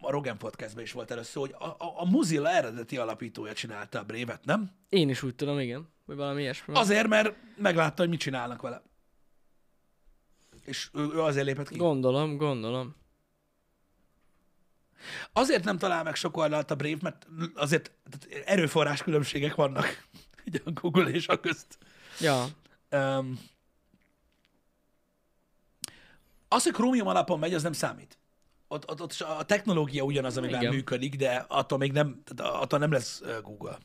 a Rogan podcastben is volt először, hogy a, a, a Mozilla eredeti alapítója csinálta a Brave-et, nem? Én is úgy tudom, igen. Vagy valami ilyesmi. Azért, mert meglátta, hogy mit csinálnak vele. És ő, ő azért lépett ki. Gondolom, gondolom. Azért nem talál meg sok oldalt a Brave, mert azért tehát erőforrás különbségek vannak ugye a Google és a közt. Ja, Um, az, hogy Chromium alapon megy, az nem számít. Ott, ott, ott a technológia ugyanaz, amivel Igen. működik, de attól még nem, tehát attól nem lesz Google.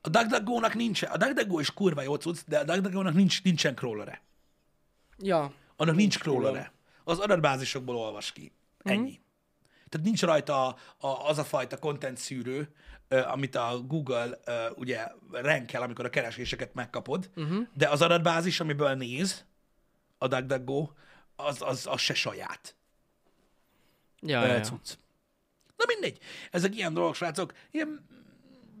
A DuckDuckGo-nak nincs, a DuckDuckGo is kurva jó cucc, de a DuckDuckGo-nak nincs, nincsen crawlere. Ja. Annak nincs Nincs crawler. crawlere. Az adatbázisokból olvas ki. Ennyi. Tehát nincs rajta a, a, az a fajta content szűrő, amit a Google ugye renkel, amikor a kereséseket megkapod, uh-huh. de az adatbázis, amiből néz a DuckDuckGo, az, az, az se saját Ja, ja, cucc. Na mindegy. Ezek ilyen dolgok, srácok. Ilyen,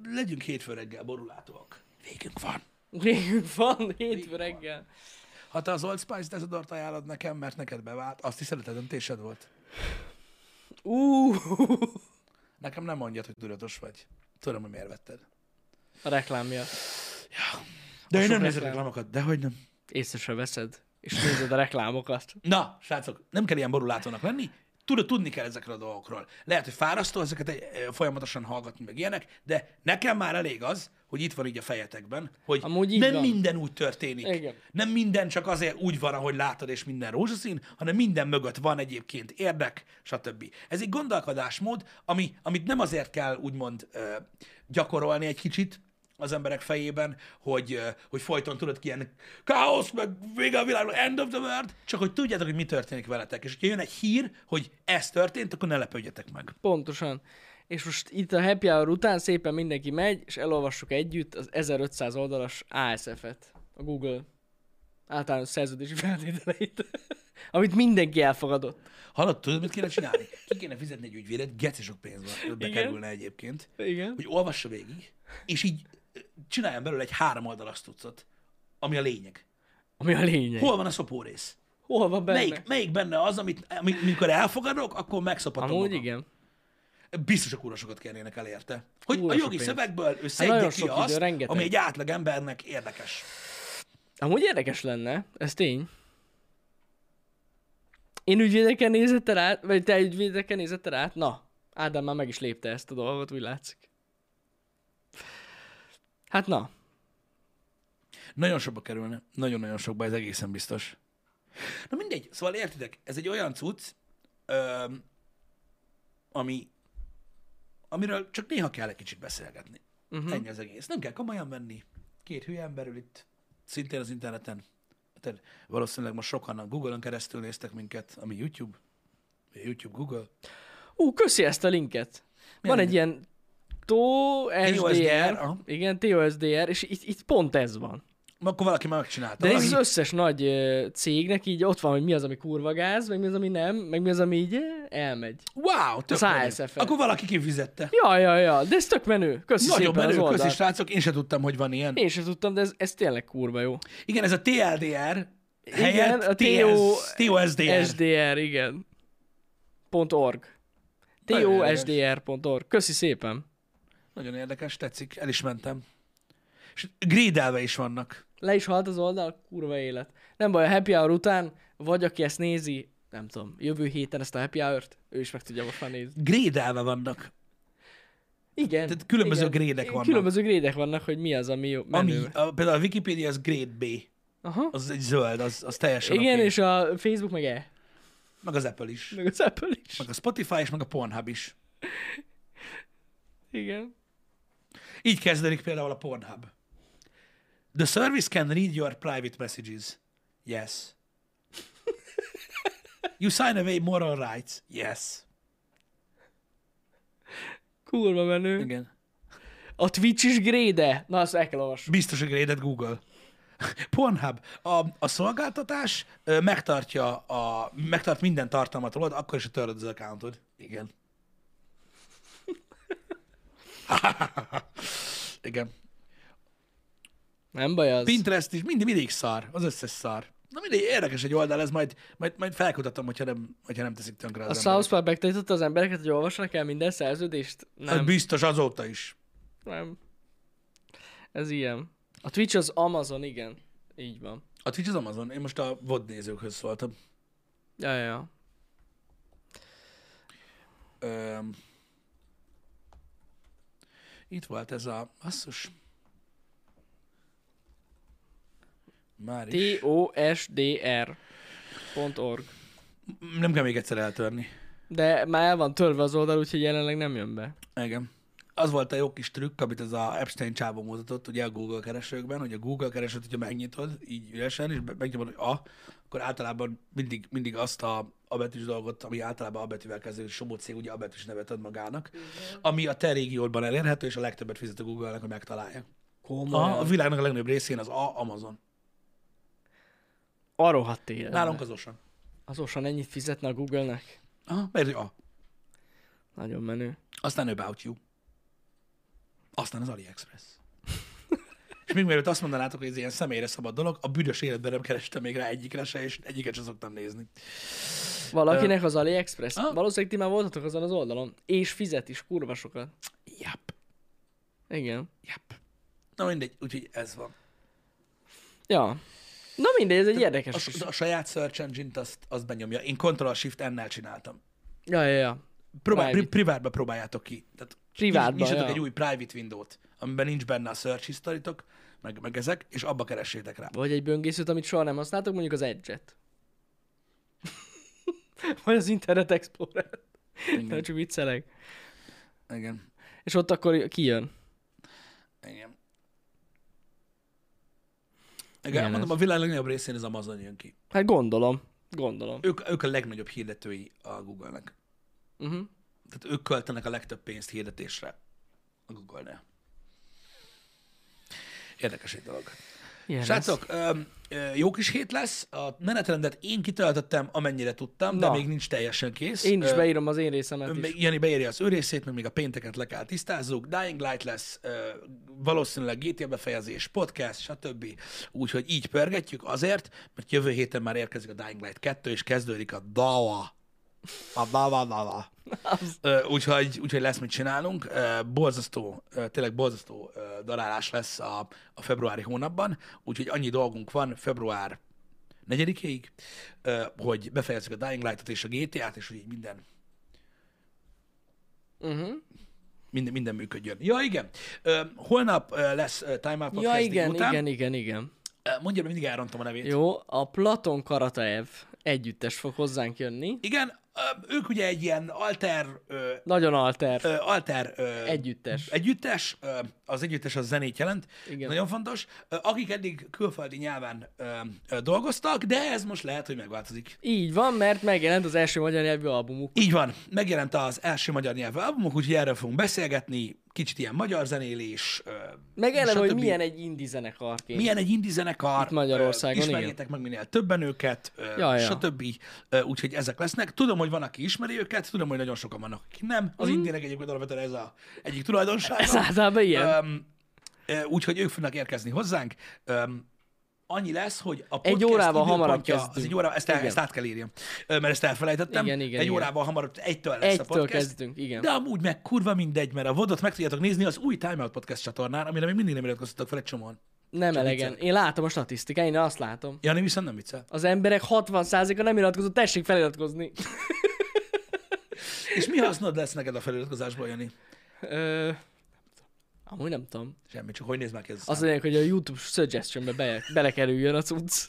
legyünk hétfő reggel borulátóak. Végünk van. Végül van, hétfő reggel. Ha te az Old Spice Desodort ajánlod nekem, mert neked bevált, azt hiszed, a döntésed volt. Uh, Nekem nem mondjad, hogy tudatos vagy. Tudom, hogy miért vetted. a reklám miatt. De én sok nem nézek reklám. reklámokat, dehogy nem. Észre veszed, és nézed a reklámokat. Na, srácok, nem kell ilyen borulátónak lenni, Tudod, tudni kell ezekről a dolgokról. Lehet, hogy fárasztó ezeket eh, folyamatosan hallgatni, meg ilyenek, de nekem már elég az, hogy itt van így a fejetekben, hogy Amúgy nem van. minden úgy történik. Igen. Nem minden csak azért úgy van, ahogy látod, és minden rózsaszín, hanem minden mögött van egyébként érdek, stb. Ez egy gondolkodásmód, ami, amit nem azért kell úgymond ö, gyakorolni egy kicsit, az emberek fejében, hogy, hogy folyton tudod ki ilyen káosz, meg vége a világnak, end of the world, csak hogy tudjátok, hogy mi történik veletek. És hogyha jön egy hír, hogy ez történt, akkor ne lepődjetek meg. Pontosan. És most itt a happy hour után szépen mindenki megy, és elolvassuk együtt az 1500 oldalas ASF-et, a Google általános szerződési feltételeit, amit mindenki elfogadott. Hallod, tudod, mit kéne csinálni? Ki kéne fizetni egy ügyvédet, geci sok pénzbe bekerülne egyébként, Igen. hogy olvassa végig, és így csináljon belőle egy három oldalas tucot, ami a lényeg. Ami a lényeg. Hol, van a szopó rész? Hol van benne? Melyik, melyik benne az, amit, amit mikor elfogadok, akkor megszopatom Amúgy magam. igen. Biztos a kurva sokat kérnének el érte. Hogy Kurva a jogi pénz. szövegből ő szedje ki idő, azt, rengeteg. ami egy átlag embernek érdekes. Amúgy érdekes lenne, ez tény. Én ügyvédeken nézettel át, vagy te ügyvédeken nézettel át? Na, Ádám már meg is lépte ezt a dolgot, úgy látszik. Hát na, Nagyon sokba kerülne. Nagyon-nagyon sokba, ez egészen biztos. Na mindegy, szóval értitek, ez egy olyan cucc, öm, ami, amiről csak néha kell egy kicsit beszélgetni. Uh-huh. Ennyi az egész. Nem kell komolyan venni. Két hülye ember ül itt, szintén az interneten. Tehát valószínűleg most sokan a Google-on keresztül néztek minket, ami YouTube. YouTube, Google. ú, köszi ezt a linket. Van Milyen egy ilyen TOSDR, TOSDR, aha. igen, TOSDR, és itt, itt pont ez van. Akkor valaki már megcsinálta. De ez az összes nagy cégnek így ott van, hogy mi az, ami kurva gáz, meg mi az, ami nem, meg mi az, ami így elmegy. Wow, tök Az. Akkor valaki kifizette. Ja, ja, ja, de ez tök menő. Köszi Nagyon szépen menő, köszi srácok, én sem tudtam, hogy van ilyen. Én sem tudtam, de ez, ez tényleg kurva jó. Igen, ez a TLDR Igen, a TOSDR. SDR, igen. .org. TOSDR.org. Köszi szépen. Nagyon érdekes, tetszik, el is mentem. És grédelve is vannak. Le is halt az oldal, kurva élet. Nem baj, a happy hour után, vagy aki ezt nézi, nem tudom, jövő héten ezt a happy hour-t, ő is meg tudja most már nézni. Grédelve vannak. Igen. Tehát különböző igen. grédek vannak. Különböző grédek vannak, hogy mi az, ami jó. Ami, Menő. a, például a Wikipedia az grade B. Aha. Az egy zöld, az, az teljesen Igen, oké. és a Facebook meg E. Meg az Apple is. Meg az Apple is. Meg a Spotify és meg a Pornhub is. Igen. Így kezdődik például a Pornhub. The service can read your private messages. Yes. You sign away moral rights. Yes. Kurva menő. Igen. A Twitch is gréde. Na, azt el kell olvasni. Biztos, hogy graded Google. Pornhub. A, a szolgáltatás ö, megtartja a, megtart minden tartalmat rólad, akkor is, töröd az accountod. Igen. Igen. Nem baj az. Pinterest is mindig, mindig szar. Az összes szar. Na mindig érdekes egy oldal, ez majd, majd, majd felkutatom, hogyha nem, hogyha nem teszik tönkre A az South Park megtanította az embereket, hogy olvassanak el minden szerződést? Nem. Nem. Biztos azóta is. Nem. Ez ilyen. A Twitch az Amazon, igen. Így van. A Twitch az Amazon. Én most a VOD nézőkhöz szóltam. Ja, ja, ja. Öm, itt volt ez a... Basszus. Már is. T-O-S-D-R.org. Nem kell még egyszer eltörni. De már el van törve az oldal, úgyhogy jelenleg nem jön be. Igen. Az volt a jó kis trükk, amit ez a Epstein csávó mutatott, ugye a Google keresőkben, hogy a Google keresőt, hogyha megnyitod, így üresen, és megnyomod, hogy A, akkor általában mindig, mindig azt a, a betűs dolgot, ami általában A betűvel kezdődik, somó cég ugye A betűs nevet ad magának, ami a te régiódban elérhető, és a legtöbbet fizet a Google-nek, hogy megtalálja. A, a világnak a legnagyobb részén az A, Amazon. A rohadt élet. Nálunk az Ocean. Az Ocean ennyit fizetne a Google-nek? Aha, mert A. Nagyon menő. Aztán About You. Aztán az AliExpress. És még mielőtt azt mondanátok, hogy ez ilyen személyre szabad dolog, a büdös életben nem kerestem még rá egyikre se, és egyiket sem szoktam nézni. Valakinek az AliExpress? Ah. Valószínűleg ti már voltatok azon az oldalon. És fizet is kurva sokat. Yep, Igen. yep. Na mindegy, úgyhogy ez van. Ja. Na mindegy, ez egy érdekes A, kis... a saját search engine-t azt, azt benyomja. Én Ctrl-Shift-N-nel csináltam. Ja, ja, ja. Próbál, pri, privátba próbáljátok ki. Tehát Privátba, nyis- nyissatok ja. egy új private window-t, amiben nincs benne a search historytok, meg, meg ezek, és abba keressétek rá. Vagy egy böngészőt, amit soha nem használtok, mondjuk az Edge-et. Vagy az Internet Explorer. Nem csak viccelek. Igen. És ott akkor kijön. Igen. Igen, Igen, mondom, ez- a világ legnagyobb részén az Amazon jön ki. Hát gondolom. Gondolom. Ők, ők a legnagyobb hirdetői a Google-nek. Uh-huh. Tehát ők költenek a legtöbb pénzt hirdetésre a Google-nél. Érdekes egy dolog. Ilyen Srácok, jó kis hét lesz. A menetrendet én kitöltöttem, amennyire tudtam, de Na. még nincs teljesen kész. Én is beírom az én részemet Ön is. Jani beírja az ő részét, meg még a pénteket le kell tisztázzuk. Dying Light lesz, valószínűleg GTA befejezés, podcast, stb. Úgyhogy így pörgetjük azért, mert jövő héten már érkezik a Dying Light 2, és kezdődik a DAWA. A DAWA, DAWA. Ö, Úgyhogy, úgyhogy lesz mit csinálunk. Borzasztó, tényleg borzasztó darálás lesz a, a februári hónapban, úgyhogy annyi dolgunk van február 4-ig, hogy befejezzük a Dying Light-ot és a GTA-t, és hogy így minden Uh-huh. minden, minden működjön. Ja, igen. Holnap lesz Time Out Ja, igen, délután. igen, igen, igen. Mondja, mindig elrontom a nevét. Jó, a Platon Karataev együttes fog hozzánk jönni. Igen, ők ugye egy ilyen alter, Nagyon alter. alter Együttes. együttes, az együttes az zenét jelent, Igen. nagyon fontos, Ö, akik eddig külföldi nyelven ö, ö, dolgoztak, de ez most lehet, hogy megváltozik. Így van, mert megjelent az első magyar nyelvű albumuk. Így van, megjelent az első magyar nyelvű albumok, úgyhogy erről fogunk beszélgetni, kicsit ilyen magyar zenélés, ö, Meg eleve, hogy milyen egy indie zenekarként. milyen egy indie zenekar, Itt Magyarországon, ö, ismerjétek meg minél többen őket, ö, Ja, ja. stb. Ö, Úgyhogy ezek lesznek. Tudom, hogy van, aki ismeri őket, tudom, hogy nagyon sokan vannak, akik nem. Az mm. indienek egyébként alapvetően ez a egyik tulajdonsága. Ez általában ilyen. Öm, Úgyhogy ők fognak érkezni hozzánk. Öm, annyi lesz, hogy a podcast órával hamarabb időpontja- Az kezdünk. egy órával, ezt, el, Igen. ezt át kell írjam, mert ezt elfelejtettem. Igen, igen, egy igen. órával hamarabb, egytől lesz a Egytől podcast. kezdünk, igen. De amúgy meg kurva mindegy, mert a vodot meg tudjátok nézni az új Time Out Podcast csatornán, amire még mindig nem iratkoztatok fel egy csomóan. Nem elegen. viccelek. Én látom a statisztikát, én azt látom. Jani viszont nem viccel. Az emberek 60%-a nem iratkozott, tessék feliratkozni. És mi hasznod lesz neked a feliratkozásból, Jani? Ö, amúgy nem tudom. Semmi, csak hogy néz már ki ez a szám. mondják, hogy a YouTube suggestionbe be, belekerüljön a cucc.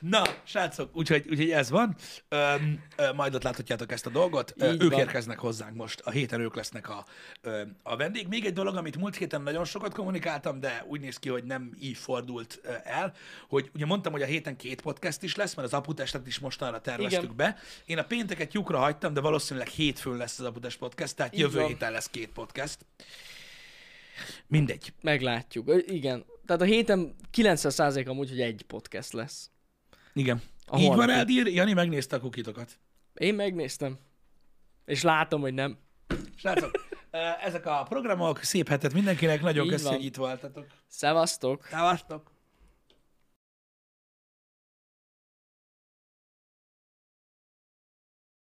Na, srácok, úgyhogy, úgyhogy ez van. Öm, ö, majd ott láthatjátok ezt a dolgot. Ö, ők van. érkeznek hozzánk most. A héten ők lesznek a, ö, a vendég. Még egy dolog, amit múlt héten nagyon sokat kommunikáltam, de úgy néz ki, hogy nem így fordult el, hogy ugye mondtam, hogy a héten két podcast is lesz, mert az aputestet is mostanra terveztük Igen. be. Én a pénteket lyukra hagytam, de valószínűleg hétfőn lesz az aputest podcast, tehát Így jövő van. héten lesz két podcast. Mindegy. Meglátjuk. Igen. Tehát a héten 90% amúgy, hogy egy podcast lesz. Igen. A Így van. Eldír. Jani megnézte a kukitokat. Én megnéztem. És látom, hogy nem. Srácok, ezek a programok, szép hetet mindenkinek, nagyon köszönjük, hogy itt voltatok. Szevasztok! Szevasztok!